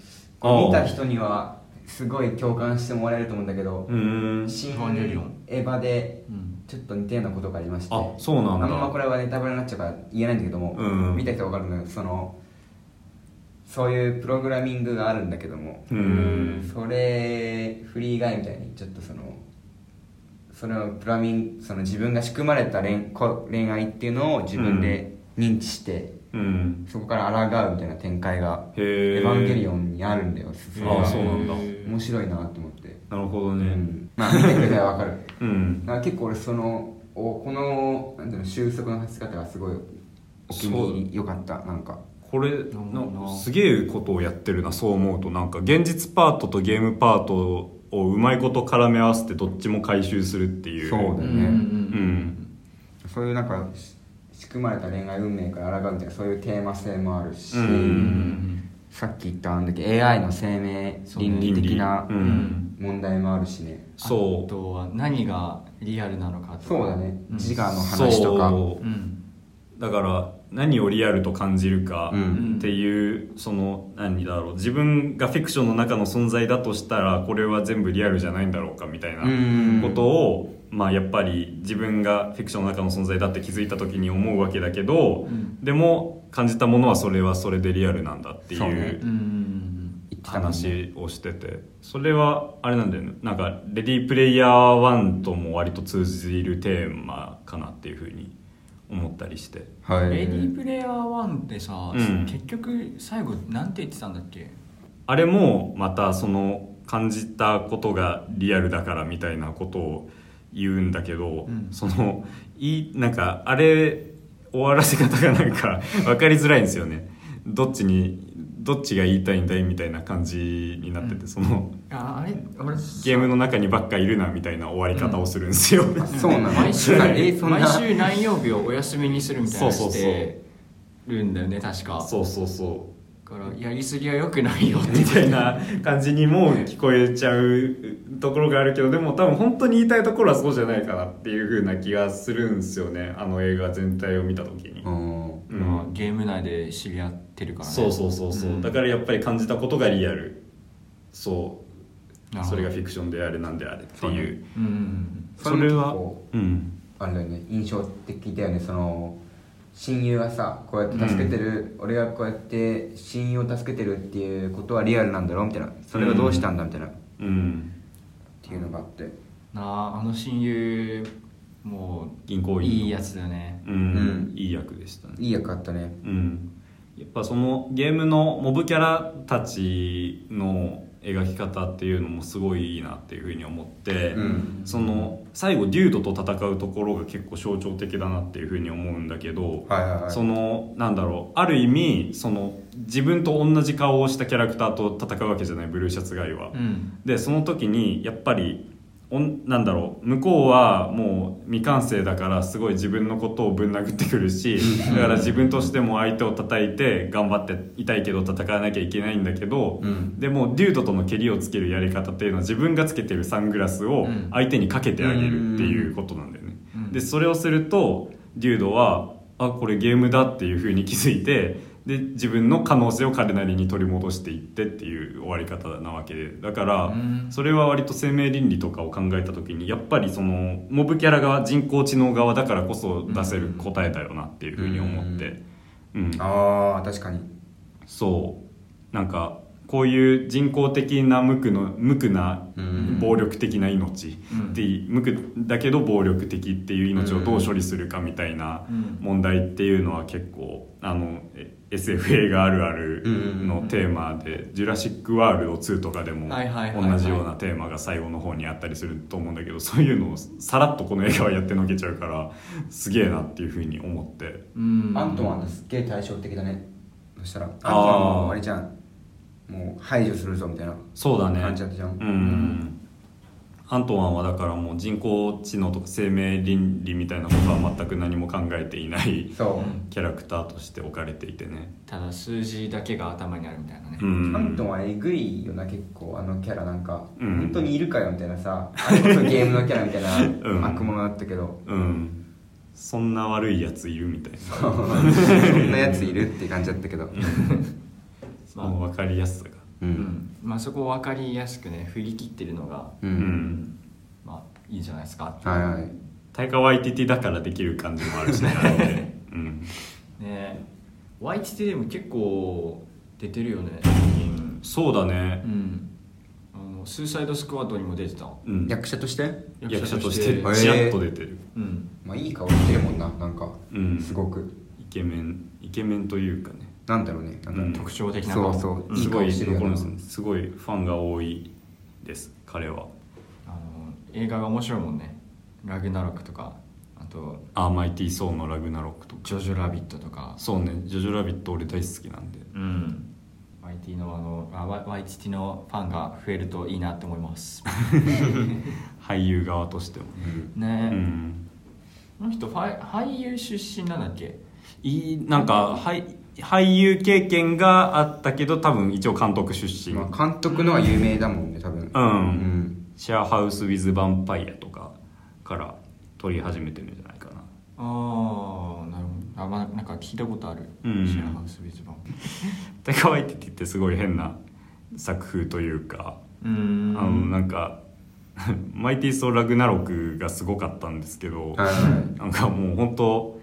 見た人にはすごい共感してもらえると思うんだけどうーん。新エヴァンエヴァでうんちょっと似たようなことがありましてあそうなんだ。あんまこれはネタバレになっちゃうから言えないんだけども、うん。見た人は分かるのよ。そのそういうプログラミングがあるんだけどもうん。それフリーガイみたいにちょっとそのそのプラミンその自分が仕組まれた恋こ恋愛っていうのを自分で認知して、うん。そこから抗うみたいな展開が「へー。エヴァンゲリオン」にあるんだよそれがあそうなんだ面白いなと思って、なるほどね、うん。まあ見てくれたら分かる。うん。なんか結構俺そのおこのなんていうの収束の発し方がすごいお気に入り良かったなんか。これすげえことをやってるなそう思うと。なんか現実パートとゲームパートをうまいこと絡め合わせてどっちも回収するっていう。そうだよね。うんそういうなんかし仕組まれた恋愛運命から抗うみたいなそういうテーマ性もあるし、うんさっき言ったあんだけ AI の生命倫理的なうん問題もあるしね。そう。あとは何がリアルなのかとか。そうだね。うん。自我の話とか。そう。うん。だから何をリアルと感じるかうん。っていう、その何だろう。自分がフィクションの中の存在だとしたらこれは全部リアルじゃないんだろうかみたいなうん。ことを、まあ、やっぱり自分がフィクションの中の存在だって気づいた時に思うわけだけど、うん。でも感じたものはそれはそれでリアルなんだっていそう話をしてて。それはあれなんだよね。なんか「レディープレイヤー1」とも割と通じるテーマかなっていうふうに思ったりして。はい。レディープレイヤー1ってさ、うん。結局最後なんて言ってたんだっけ？あれもまたその感じたことがリアルだからみたいなことを言うんだけど、うん。そのいいなんかあれ終わらせ方がなんか分かりづらいんですよね。どっちにどっちが言いたいんだいみたいな感じになってて、うん。そのああれ俺ゲームの中にばっかいるなみたいな終わり方をするんですよ、あそうなの毎週毎週何曜日をお休みにするみたいなそうそうそう。してるんだよね確か。そうそうそだからやりすぎはよくないよみたいな感じにも聞こえちゃうところがあるけどでも多分本当に言いたいところはそうじゃないかなっていう風な気がするんですよね。あの映画全体を見た時に。うん。うんまあ、ゲー。ム内で知り合ってるからねそうそうそうそう、ん。だからやっぱり感じたことがリアル。そう。それがフィクションであれなんであれっていう。うんうん。それはうん。あれだよね。印象的だよね。その親友がさこうやって助けてる、俺がこうやって親友を助けてるっていうことはリアルなんだろ？うみたいな。それはどうしたんだ？みたいな、っうん。ていうのがあって。なああの親友も銀行員いいやつだよねうん、うん。いい役でしたね。いい役あったね。うん。やっぱそのゲームのモブキャラたちの描き方っていうのもすごいいいなっていうふうに思って、うん。その最後デュードと戦うところが結構象徴的だなっていうふうに思うんだけど、はいはいはいそのなんだろうある意味その自分と同じ顔をしたキャラクターと戦うわけじゃないブルーシャツガイは。うんでその時にやっぱりおんなんだろう。向こうはもう未完成だからすごい自分のことをぶん殴ってくるしだから自分としても相手を叩いて頑張って痛いけど戦わなきゃいけないんだけど、うん。でもデュードとの蹴りをつけるやり方っていうのは自分がつけてるサングラスをうん。相手にかけてあげるっていうことなんだよね。うん。でそれをするとデュードはあこれゲームだっていうふうに気づいてで自分の可能性を彼なりに取り戻していってっていう終わり方なわけでだからうん。それは割と生命倫理とかを考えた時にやっぱりそのモブキャラが人工知能側だからこそ出せる答えだよなっていうふうに思って、うん、ああ確かに。そう。なんかこういう人工的な無垢の無垢なうん。暴力的な命うん。って無垢だけど暴力的っていう命をどう処理するかみたいなうん。問題っていうのは結構あのえ SF 映画あるあるのテーマで「ジュラシック・ワールド2」とかでも同じようなテーマが最後の方にあったりすると思うんだけどそういうのをさらっとこの映画はやってのけちゃうからすげえなっていうふうに思って。うん。アントマンってすっげえ対照的だね。そしたらアントマンもあれじゃん。もう排除するぞみたいなそうだね。感じだったじゃん。うんアントワンはだからもう人工知能とか生命倫理みたいなことは全く何も考えていないキャラクターとして置かれていてね。ただ数字だけが頭にあるみたいなね、うん。アントンはえぐいよな結構あのキャラなんか、うん。本当にいるかよみたいなさあれこそゲームのキャラみたい うん。な悪者だったけど、うん。そんな悪いやついるみたいな。そんなやついるって感じだったけど。その分かりやすさがううん。んまあ、そこを分かりやすくね振り切ってるのが、う、うん。んまあいいじゃないですか。はいはい。タイカワイティティだからできる感じもあるしね。うん。ね。ワイティテでも結構出てるよね最近。そうだね。うん。あのスーサイドスクワットにも出てた。うん。役者として？役者としてへーちらっと出てる。うん。まあいい顔してるもんななんか、うん。すごく。イケメンイケメンというかねなんだろうね。なんか、うん。特徴的なそう顔そう。いいすごい顔してるよな。残るんですすごいファンが多いです。彼は。あの映画が面白いもんね。ラグナロクとか。あとアーマイティー・ソーのラグナロクとか。ジョジョラビットとか。そうね。ジョジョラビット俺大好きなんで。うん。ワイティのあのあワイワイティのファンが増えるといいなって思います。俳優側としても。ね。え、うん。この人ファイ俳優出身なんだっけ？いいなんかはい俳優経験があったけど多分一応監督出身、まあ、監督のは有名だもんね多分。うん。うん。シェアハウス・ウィズ・ヴァンパイアとかから撮り始めてるんじゃないかな。ああなるほど。あ、まあ、なんか聞いたことある、うん。シェアハウス・ウィズ・バンタカワイティティってすごい変な作風というか、うーん。あのなんか マイティー・ソー・ラグナロクがすごかったんですけど、はいはい。なんかもう本当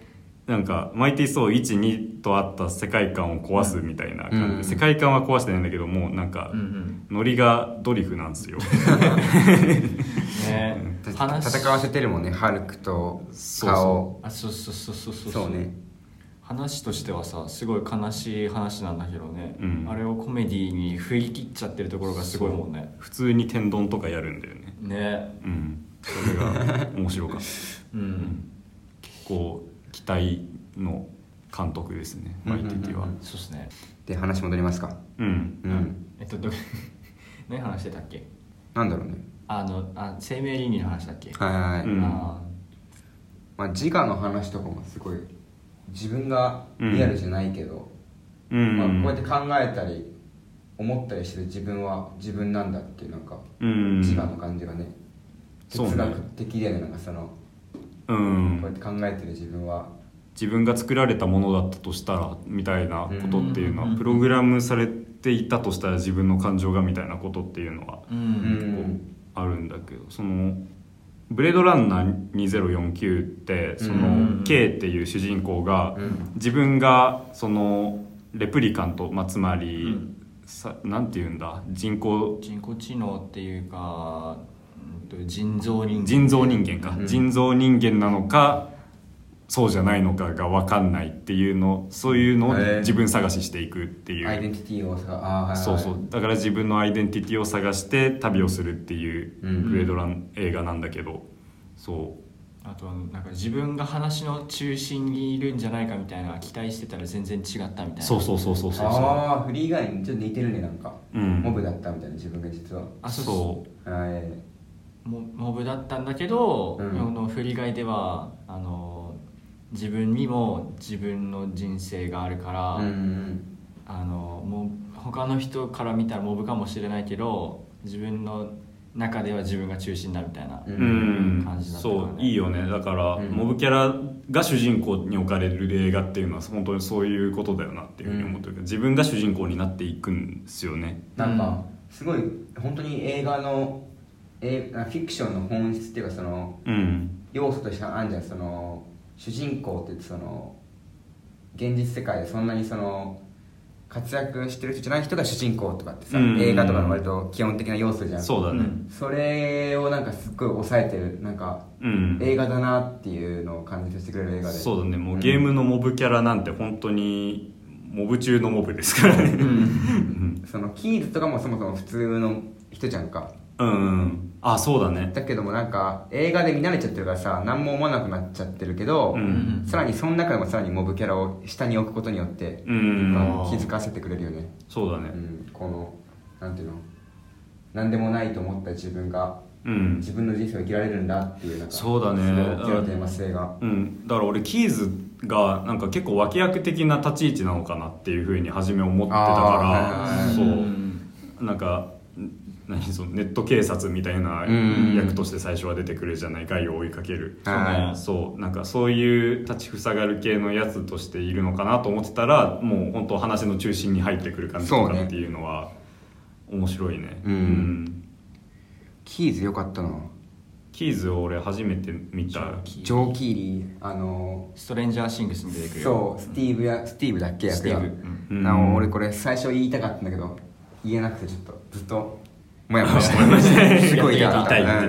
なんかマイティー・ソー12とあった世界観を壊すみたいな感じで、うん。世界観は壊してないんだけどもうなんかうんうん。ノリがドリフなんですよ。ね。戦わせてるもんねハルクとそう顔あそうそうそうそうそう。そうね。話としてはさすごい悲しい話なんだけどね、うん。あれをコメディに振り切っちゃってるところがすごいもんね。普通に天丼とかやるんだよね。ね。うん。それが面白かった。うん、結構期待の監督ですねマイティティは。そうっすね。で話戻りますか？うん。うん。えっとど 何話してたっけ？なんだろうね。あのあ生命倫理の話だっけ、はいはいはい、うん。あまあ、自我の話とかもすごい自分がリアルじゃないけど、うんまあ、こうやって考えたり思ったりしてる自分は自分なんだっていうなんかうん自我の感じがね。哲学的だよね。なんかそのうん。こうやって考えてる自分は。自分が作られたものだったとしたらみたいなことっていうのうん。はプログラムされていたとしたら自分の感情がみたいなことっていうのはーううん。こうあるんだけどその「ブレードランナー2049」ってそうん。の K っていう主人公がうん。自分がそのレプリカント、まあ、つまり、うん。さなんて言うんだ？人工人工知能っていうか人造人間。人造人間か、うん。人造人間なのかそうじゃないのかが分かんないっていうのそういうのを自分探ししていくっていう、アイデンティティをさあーはいはい。そうそう。だから自分のアイデンティティを探して旅をするっていううん。ブレードラン映画なんだけど。そあとはなんか自分が話の中心にいるんじゃないかみたいな期待してたら全然違ったみたいな。うそうそうそうそうそう。ああフリー以外にちょっと似てるねなんか、うん。モブだったみたいな自分が実は。あそうそう。はいモモブだったんだけど、うん。この振り替えではあの自分にも自分の人生があるから、うんうんあのもう他の人から見たらモブかもしれないけど自分の中では自分が中心だみたいな、ううん。感じだったからね。そういいよね。だから、うん。モブキャラが主人公に置かれる映画っていうのは本当にそういうことだよなっていうふうに思ってるけど、自分が主人公になっていくんですよね。なんかすごい本当に映画のえフィクションの本質っていうかそのうん。要素としてあるじゃん。その主人公ってその現実世界でそんなにその活躍してる人じゃない人が主人公とかってさ、うん。映画とかの割と基本的な要素じゃん。そうだね。うんそれをなんかすっごい抑えてるなんかうん、映画だなっていうのを感じさせてくれる映画で。そうだね。もううん。ゲームのモブキャラなんて本当にモブ中のモブですからね。うん。そのキーズとかもそもそも普通の人じゃんか。うん、うん、あそうだね。だけどもなんか映画で見慣れちゃってるからさ何も思わなくなっちゃってるけど、うん。さらにその中でもさらにモブキャラを下に置くことによって、うん。まあ気づかせてくれるよね、そうだね。うん、このなんていうの？何でもないと思った自分がうん。自分の人生を生きられるんだっていうなんかそうだね。すごい大きなテーマ性が。うん、だから俺キーズがなんか結構脇役的な立ち位置なのかなっていうふうに初め思ってたからそう。うん。なんかん何そのネット警察みたいなうん役として最初は出てくるじゃないガイを追いかける。そうねはい。そうなんかそういう立ちふさがる系のやつとしているのかなと思ってたらもう本当話の中心に入ってくる感じとかっていうのは面白いね。うん。キーズよかったな。キーズを俺初めて見た。ジョー・キーリーあのストレンジャーシングスに出てくるよ。そうスティーブやスティーブだっけスティーブ、役がうん。うんなお俺これ最初言いたかったんだけど言えなくてちょっとずっともやもやしてすごい痛かった痛い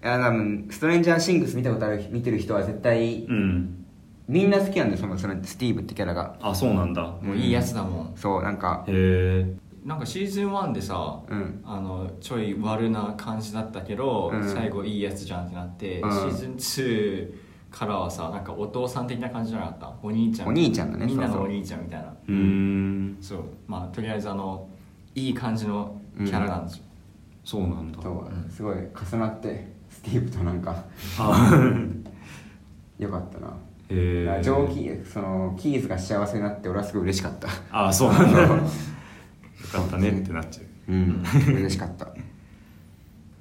や多分ストレンジャーシングス見たことある見てる人は絶対たうん。みんな好きなんだよそのそのスティーブってキャラが。あそうなんだ。もういいやつだもん。そうなんか。へえ。なんかシーズン1でさうん。あのちょい悪な感じだったけど、うん。最後いいやつじゃんってなって、うん。シーズン2からはさなんかお父さん的な感じじゃなかった？お兄ちゃん。お兄ちゃんだねみんなのお兄ちゃんみたいな。うーん。そう。まあとりあえずあのいい感じのキャラなんですよ、そうなんだ。そうすごい重なってスティーブとなんかあよかったな。へえジョーキーそのキーズが幸せになって俺はすごい嬉しかった。ああそうなんだ。よかったねってなっちゃう。うん嬉しかった。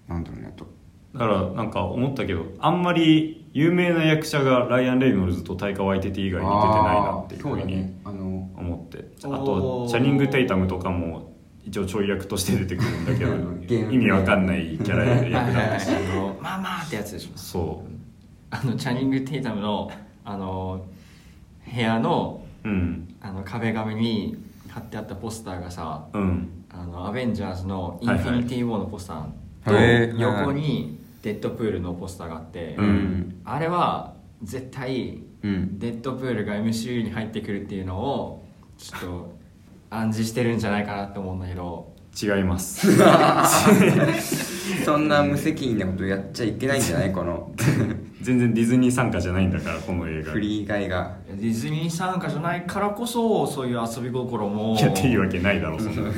なんだろうねあと。だからなんか思ったけどあんまり有名な役者がライアン・レイノルズとタイカ・ワイティティ以外に出てないなっていうふうに思って。あおー。とチャニング・テイタムとかも一応ちょい役として出てくるんだけど 意味わかんないキャラ役はいはいはいだったしあのまあまあってやつでしょ。そあのチャニング・テイタムのあの部屋のううん。あの壁紙に貼ってあったポスターがさうん。あのアベンジャーズのインフィニティ・ウォーのポスターと、はいはい。横にデッドプールのポスターがあって、うん。あれは絶対うん。デッドプールが MCU に入ってくるっていうのをちょっと暗示してるんじゃないかなって思うんだけど。違います。そんな無責任なことやっちゃいけないんじゃない？この。全然ディズニー参加じゃないんだからこの映画。フリーガイが。ディズニー参加じゃないからこそそういう遊び心も。いやっていうわけないだろそんな。な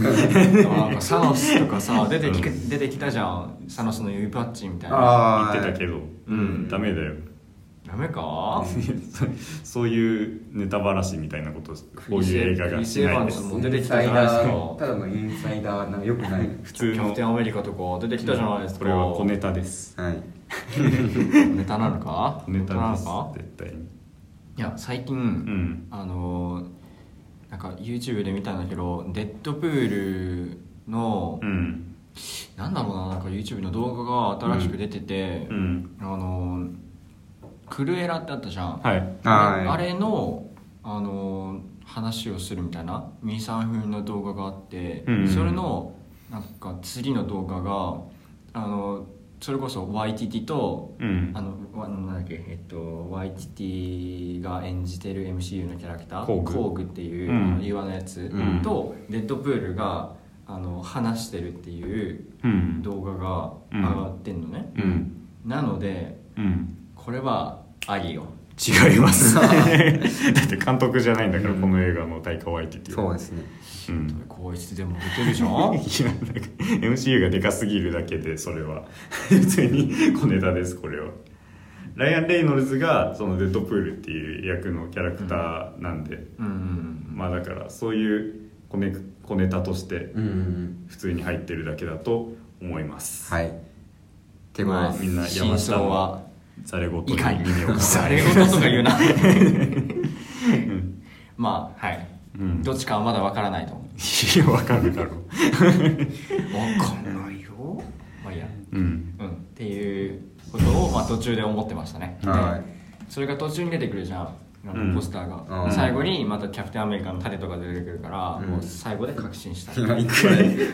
んかサノスとかさ出てき,、う出てきたじゃん。サノスの指パッチみたいな。あ言ってたけど、うん。ダメだよダメか？そういうネタばらしみたいなことこういう映画がしないですもう出てきインサイたじゃないですか。ダーただのインサイダーなんかよくない。普通の。キャプテンアメリカとか出てきたじゃないですか。これは小ネタです。はい。ネタなのか？小ネタなのか？絶対に。いや最近、うん。あのーなんか YouTube で見たんだけどデッドプールの、うん。なんだろうななんか YouTube の動画が新しく出てて、うん。あのークルエラってあったじゃん、はい。はい。あれの、あのー話をするみたいな23分の動画があって、うんそれのなんか次の動画があのそれこそ YTT とうん。あのわなんだっけえっと YTT が演じてる MCU のキャラクターコーグ。っていう、うん。あの岩のやつ、うん。とデッドプールがあの話してるっていううん。動画が上がってんのね、うん。なのでうん。これはありよ違います。だって監督じゃないんだから、この映画の大化ワイティっていうそうですね。うん。こいつでも出てるじゃん？いやなんか MCU がでかすぎるだけでそれは。普通に小ネタですこれは。ライアン・レイノルズがそのデッドプールっていう役のキャラクターなんで、うん。うんまあだからそういう小ネ小ネタとしてうん。普通に入ってるだけだと思います、はい。ってことまあですみんな真山下相はのざれ言に耳をざ貸れ言とか言うな。まあはい、うん。どっちかはまだわからないと思いやわかるだろう。わかんないよ。まあいいや。ううん。うん。っていうことを、まあ、途中で思ってましたね、はでそれが途中に出てくるじゃん。あうん。のポスターが、うん。最後にまたキャプテンアメリカの種とか出てくるから、うん。もう最後で確信したい。くら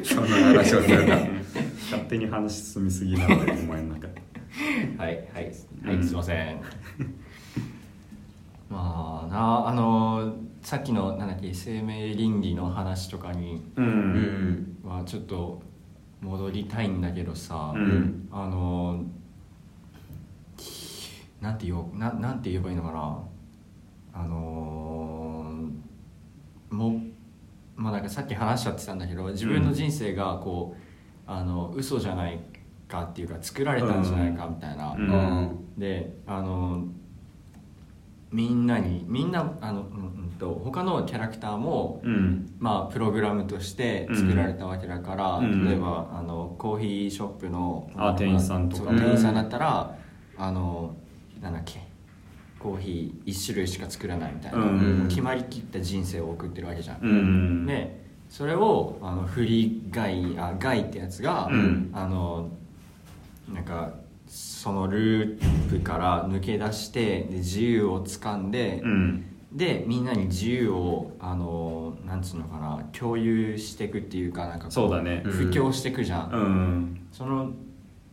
そんな話をするか。勝手に話進みすぎなのでお前の中ではいはいはい、うん。すいません。まあなあのさっきのなんだっけ生命倫理の話とかにううん。んはちょっと戻りたいんだけどさ、うん。あのなんて言ななんて言えばいいのかな。あのもうまあなんかさっき話しちゃってたんだけど自分の人生がこう、あの嘘じゃないかっていうか作られたんじゃないかみたいな、ううん。んであのみんなにみんなあの、うんうん、と他のキャラクターもうん。まあ、プログラムとして作られたわけだから、うん。例えばあのコーヒーショップのあ店員さんとか。店員さんだったら、あのなんだっけコーヒー1種類しか作らないみたいな、うん。決まりきった人生を送ってるわけじゃん、うん。でそれをあのフリーガイあガイってやつが、うん。あのなんかそのループから抜け出してで自由を掴んで、うん。でみんなに自由をあのなんつうのかな共有していくっていうかなんかこそうだね。布教していくじゃん、うんその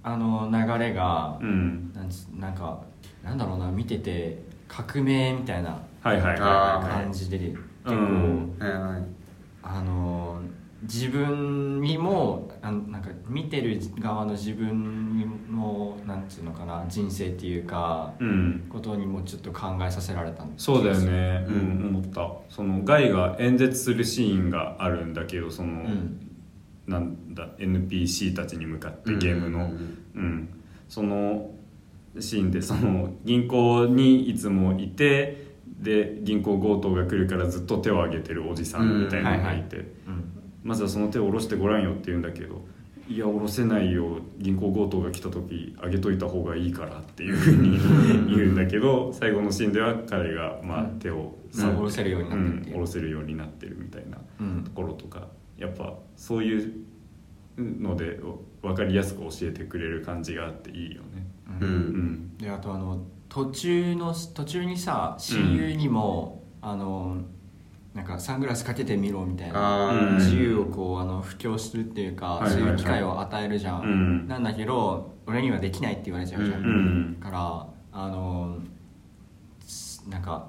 あの流れが、うん。なんつなんかなんだろうな見てて革命みたいなはいはいはいはい。感じで結構、うん。はいはい。あの自分にもあのなんか見てる側の自分にもなんていうのかな人生っていうか、うん。ことにもちょっと考えさせられたんそうだよね、ううんん、思った。そのガイが演説するシーンがあるんだけどその、うん。なんだ NPC たちに向かってゲームの、うん。そのシーンでその銀行にいつもいてで銀行強盗が来るからずっと手を挙げてるおじさんみたいなのがいて、うんまずはその手を下ろしてごらんよって言うんだけどいや下ろせないよ銀行強盗が来た時上げといた方がいいからっていうふうに 言うんだけど最後のシーンでは彼がまあ手を下ろせるようになってる下ろせるようになってるみたいなうん。ところとかやっぱそういうので分かりやすく教えてくれる感じがあっていいよね。ううん。ん。であとあの途中の途中にさ親友にも、あのなんかサングラスかけてみろみたいな自由をこうあの布教するっていうか、そういう機会を与えるじゃん、うん。なんだけど俺にはできないって言われちゃうじゃん、だからあのなんか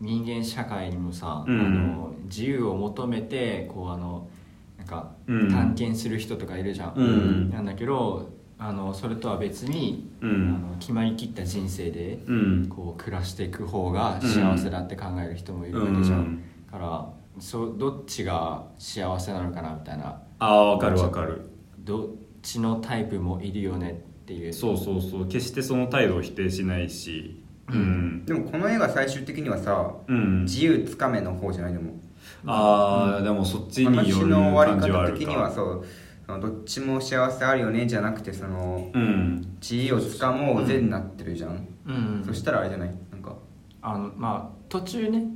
人間社会にもさ、うん。あの自由を求めてこうあのなんかうん。探検する人とかいるじゃん、うん。なんだけどあのそれとは別に、うん。あの決まりきった人生でうん。こう暮らしていく方が幸せだって考える人もいるわけじゃん、からそうどっちが幸せなのかなみたいな。ああ分かる分かる。どっちのタイプもいるよねっていう。そうそうそう。決してその態度を否定しないし。うん、でもこの映画最終的にはさうん、自由つかめの方じゃないでも。ああでもそっちに話よるの終わ感じはあるり方的にはか。そうどっちも幸せあるよねじゃなくてそのうん。自由をつかもうぜになってるじゃん、うん。そしたらあれじゃない？なんか。あのまあ途中ね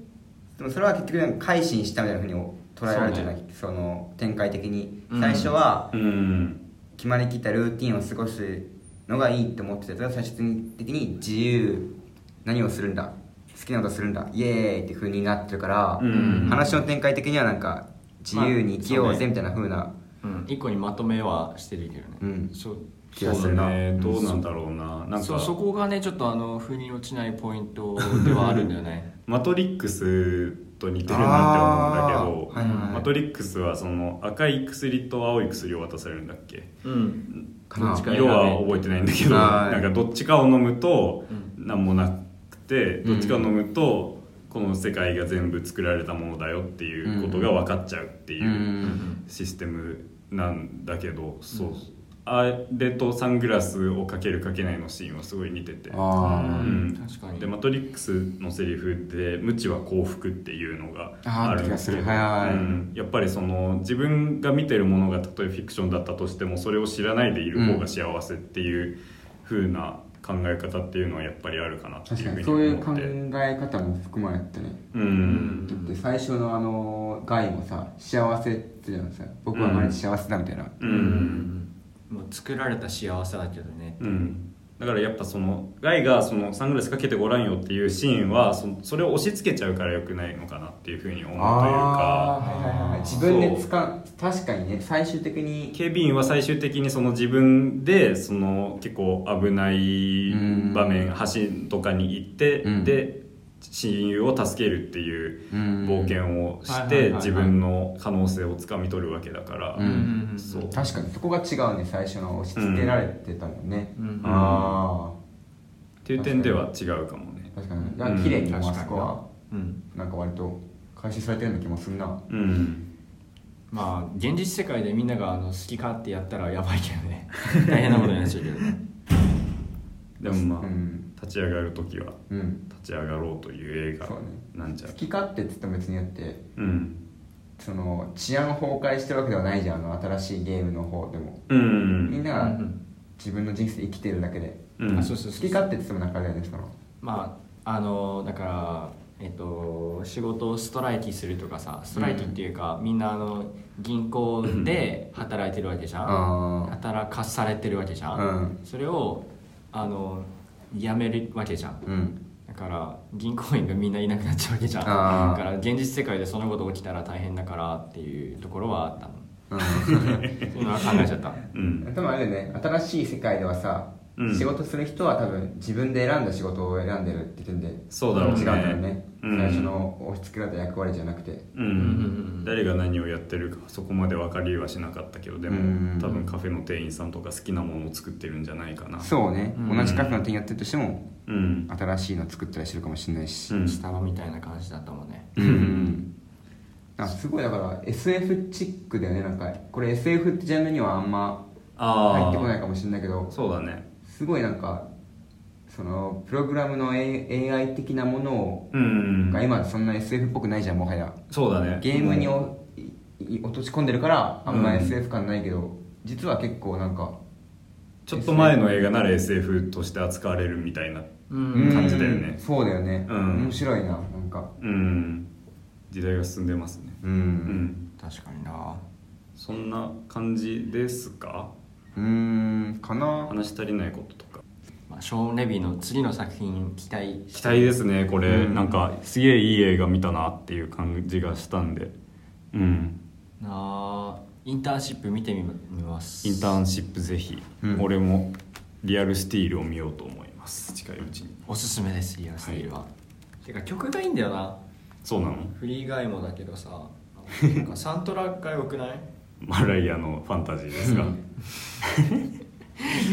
でもそれは結局なんか改心したみたいなふうに捉えられるじゃないそ,、の展開的に。うん。最初はうん。決まりきったルーティンを過ごすのがいいって思ってたやつが最終的に自由。何をするんだ？好きなことするんだ？イエーイって風になってるから、うん。話の展開的にはなんか自由に生きようぜみたいな風な、うん、一個にまとめはしてるけどね、うん。そうそう気がするなだね。どうなんだろうな。なんか。そこがねちょっとあの腑に落ちないポイントではあるんだよね。マトリックスと似てるなって思うんだけど、はいはい。はいマトリックスはその赤い薬と青い薬を渡されるんだっけ？うん。色は覚えてないんだけどはいなんかどっちかを飲むとう何もなくてうん。どっちかを飲むとこの世界が全部作られたものだよっていうことが分かっちゃうっていううん。システムなんだけどそうあれとサングラスをかけるかけないのシーンはすごい似てて。あー。うん。確かに。でマトリックスのセリフで「無知は幸福」っていうのがあるんですけど。気がする。はいはい。うん。やっぱりその自分が見てるものがたとえフィクションだったとしてもそれを知らないでいる方が幸せっていう風な考え方っていうのはやっぱりあるかなっていうふうに確かにそういう考え方も含まれてね。うん。だって最初のあのガイもさ幸せって言うのさ僕は毎日幸せだみたいな、ううんんもう作られた幸せだけどねうん。だからやっぱそのガイがそのサングラスかけてごらんよっていうシーンはそそれを押し付けちゃうからよくないのかなっていうふうに思うというあかあはいはいはい。自分で使う確かにね最終的に。警備員は最終的にその自分でその結構危ない場面橋とかに行って、うん。で親友を助けるっていううん。冒険をして自分の可能性をつかみ取るわけだから、うん。そう。確かにそこが違うね最初の押し付けられてたもんね、うん。あっていう点では違うかもね。あ確かに。綺麗にもうんあそこはうん。なんか割と回収されてるような気もするな。うん。まあ現実世界でみんながあの好き勝手やったらやばいけどね。大変なことになっちゃうけど。ねでもまあ、うん。立ち上がる時は。うん。立ち上がろうという映画なんじゃ好き勝手って言っても別によってうん。その治安崩壊してるわけではないじゃんあの新しいゲームの方でも。うん。みんながうん。自分の人生生きてるだけで。うん。あそうそう好き勝手って言ってもなんかあれだよねその。まああのだからえっと仕事をストライキするとかさストライキっていうか、みんなあの銀行で働いてるわけじゃん。働かされてるわけじゃん、うん。それをあの辞めるわけじゃん。うんだから銀行員がみんないなくなっちゃうわけじゃん。だから現実世界でそのこと起きたら大変だからっていうところはあったの。うん。そういうのは考えちゃった。うん。でもあれだよね。新しい世界ではさうん。仕事する人は多分自分で選んだ仕事を選んでるって点でそうだろうね。違うんだろうね、うん。最初の押し付けられた役割じゃなくて。うん、うん誰が何をやってるかそこまで分かりはしなかったけどでも、うん。多分カフェの店員さんとか好きなものを作ってるんじゃないかな。そうね、うん。同じカフェの店員やってるとしてもうん。新しいの作ったりしてるかもしれないし、うんスタバみたいな感じだったもんね。うんうんあすごいだから SF チックだよねなんか。これ SF ってジャンルにはあんま入ってこないかもしれないけど。そうだねすごいなんかそのプログラムの A- AI 的なものを、うんが今そんな SF っぽくないじゃんもはや。そうだね。ゲームに落とし込んでるからあんまうん SF 感ないけど、実は結構なんかちょっと前の映画なら SF として扱われるみたいなううん。感じだよね。そうだよね、うん。面白いななんか。うん。時代が進んでますね。うん。うん。確かにな。そんな感じですか？うーんかな。話し足りないこととか。まあ、ショーン・レビーの次の作品期待。期待ですねこれ、うん。なんかすげえいい映画見たなっていう感じがしたんで。うん。なあインターンシップ見てみます。インターンシップぜひ、うん。俺もリアルスティールを見ようと思います。近いうちに。おすすめですリアルスティールは、てか曲がいいんだよな。そうなの？フリーガイもだけどさなんかサントラが良くない？マライアのファンタジーですが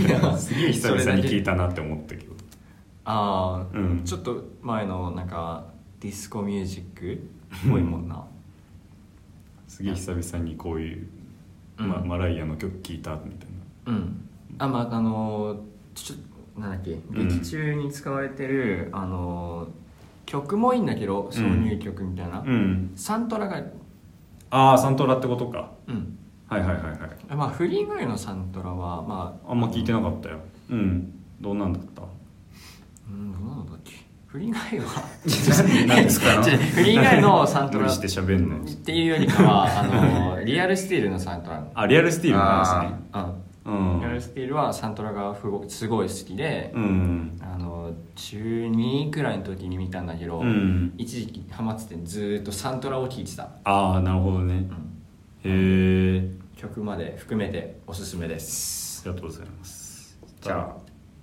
いやすげえ久々に聞いたたなって思ったけど。ああ、うん。ちょっと前のなんかディスコミュージックっぽいもんな。すげえ久々にこういう、うん。ま、マライアの曲聞いたみたいうん。あまああのちょなんだっけうん。劇中に使われてる、あの曲もいいんだけど挿入曲みたいな、なうん。サントラがああサントラってことか。うんはいはいはいはい。まあフリーガイのサントラはまああんま聞いてなかったよ。うん。どうなんだった？うんどうなんだっけ？フリーガイは？何ですか？フリーガイのサントラして喋んのっていうよりかはあの リアルスティールのサントラ。あリアルスティールの話ね。あうん。リアルスティールはサントラがすごすごい好きで、うん。あの中2くらいの時に見たんだけど、うん。一時期ハマっててずーっとサントラを聴いてた、ああなるほどね。うん。へえ曲まで含めておすすめです。ありがとうございます。じゃあ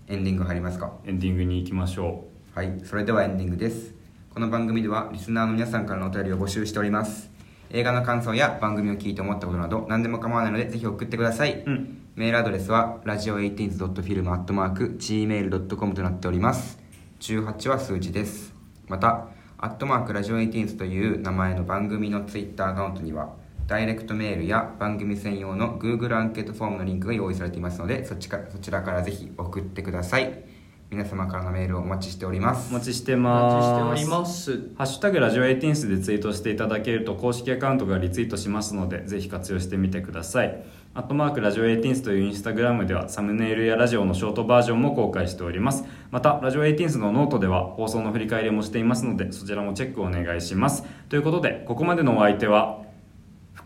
エンディング入りますか？エンディングに行きましょはいそれではエンディングです。この番組ではリスナーの皆さんからのお便りを募集しております。映画の感想や番組を聞いて思ったことなど何でも構わないのでぜひ送ってください。ううん。メールアドレスはラジオ 18th.film.gmail.com となっております。18は数字です。またアットマークラジオ 18th という名前の番組のツイッターアカウントにはダイレクトメールや番組専用の Google アンケートフォームのリンクが用意されていますのでそっちかそちらからぜひ送ってください。皆様からのメールをお待ちしております。お待ちしておます。待ちしております。ハッシュタグラジオエイティンスでツイートしていただけると公式アカウントがリツイートしますのでぜひ活用してみてください。アットマークラジオエイティンスというインスタグラムではサムネイルやラジオのショートバージョンも公開しております。またラジオエイティンスのノートでは放送の振り返りもしていますのでそちらもチェックお願いします。ということでここまでのお相手は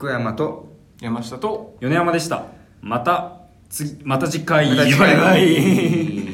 福山と山下と米山でした。また次また次回。また次回。バイバイ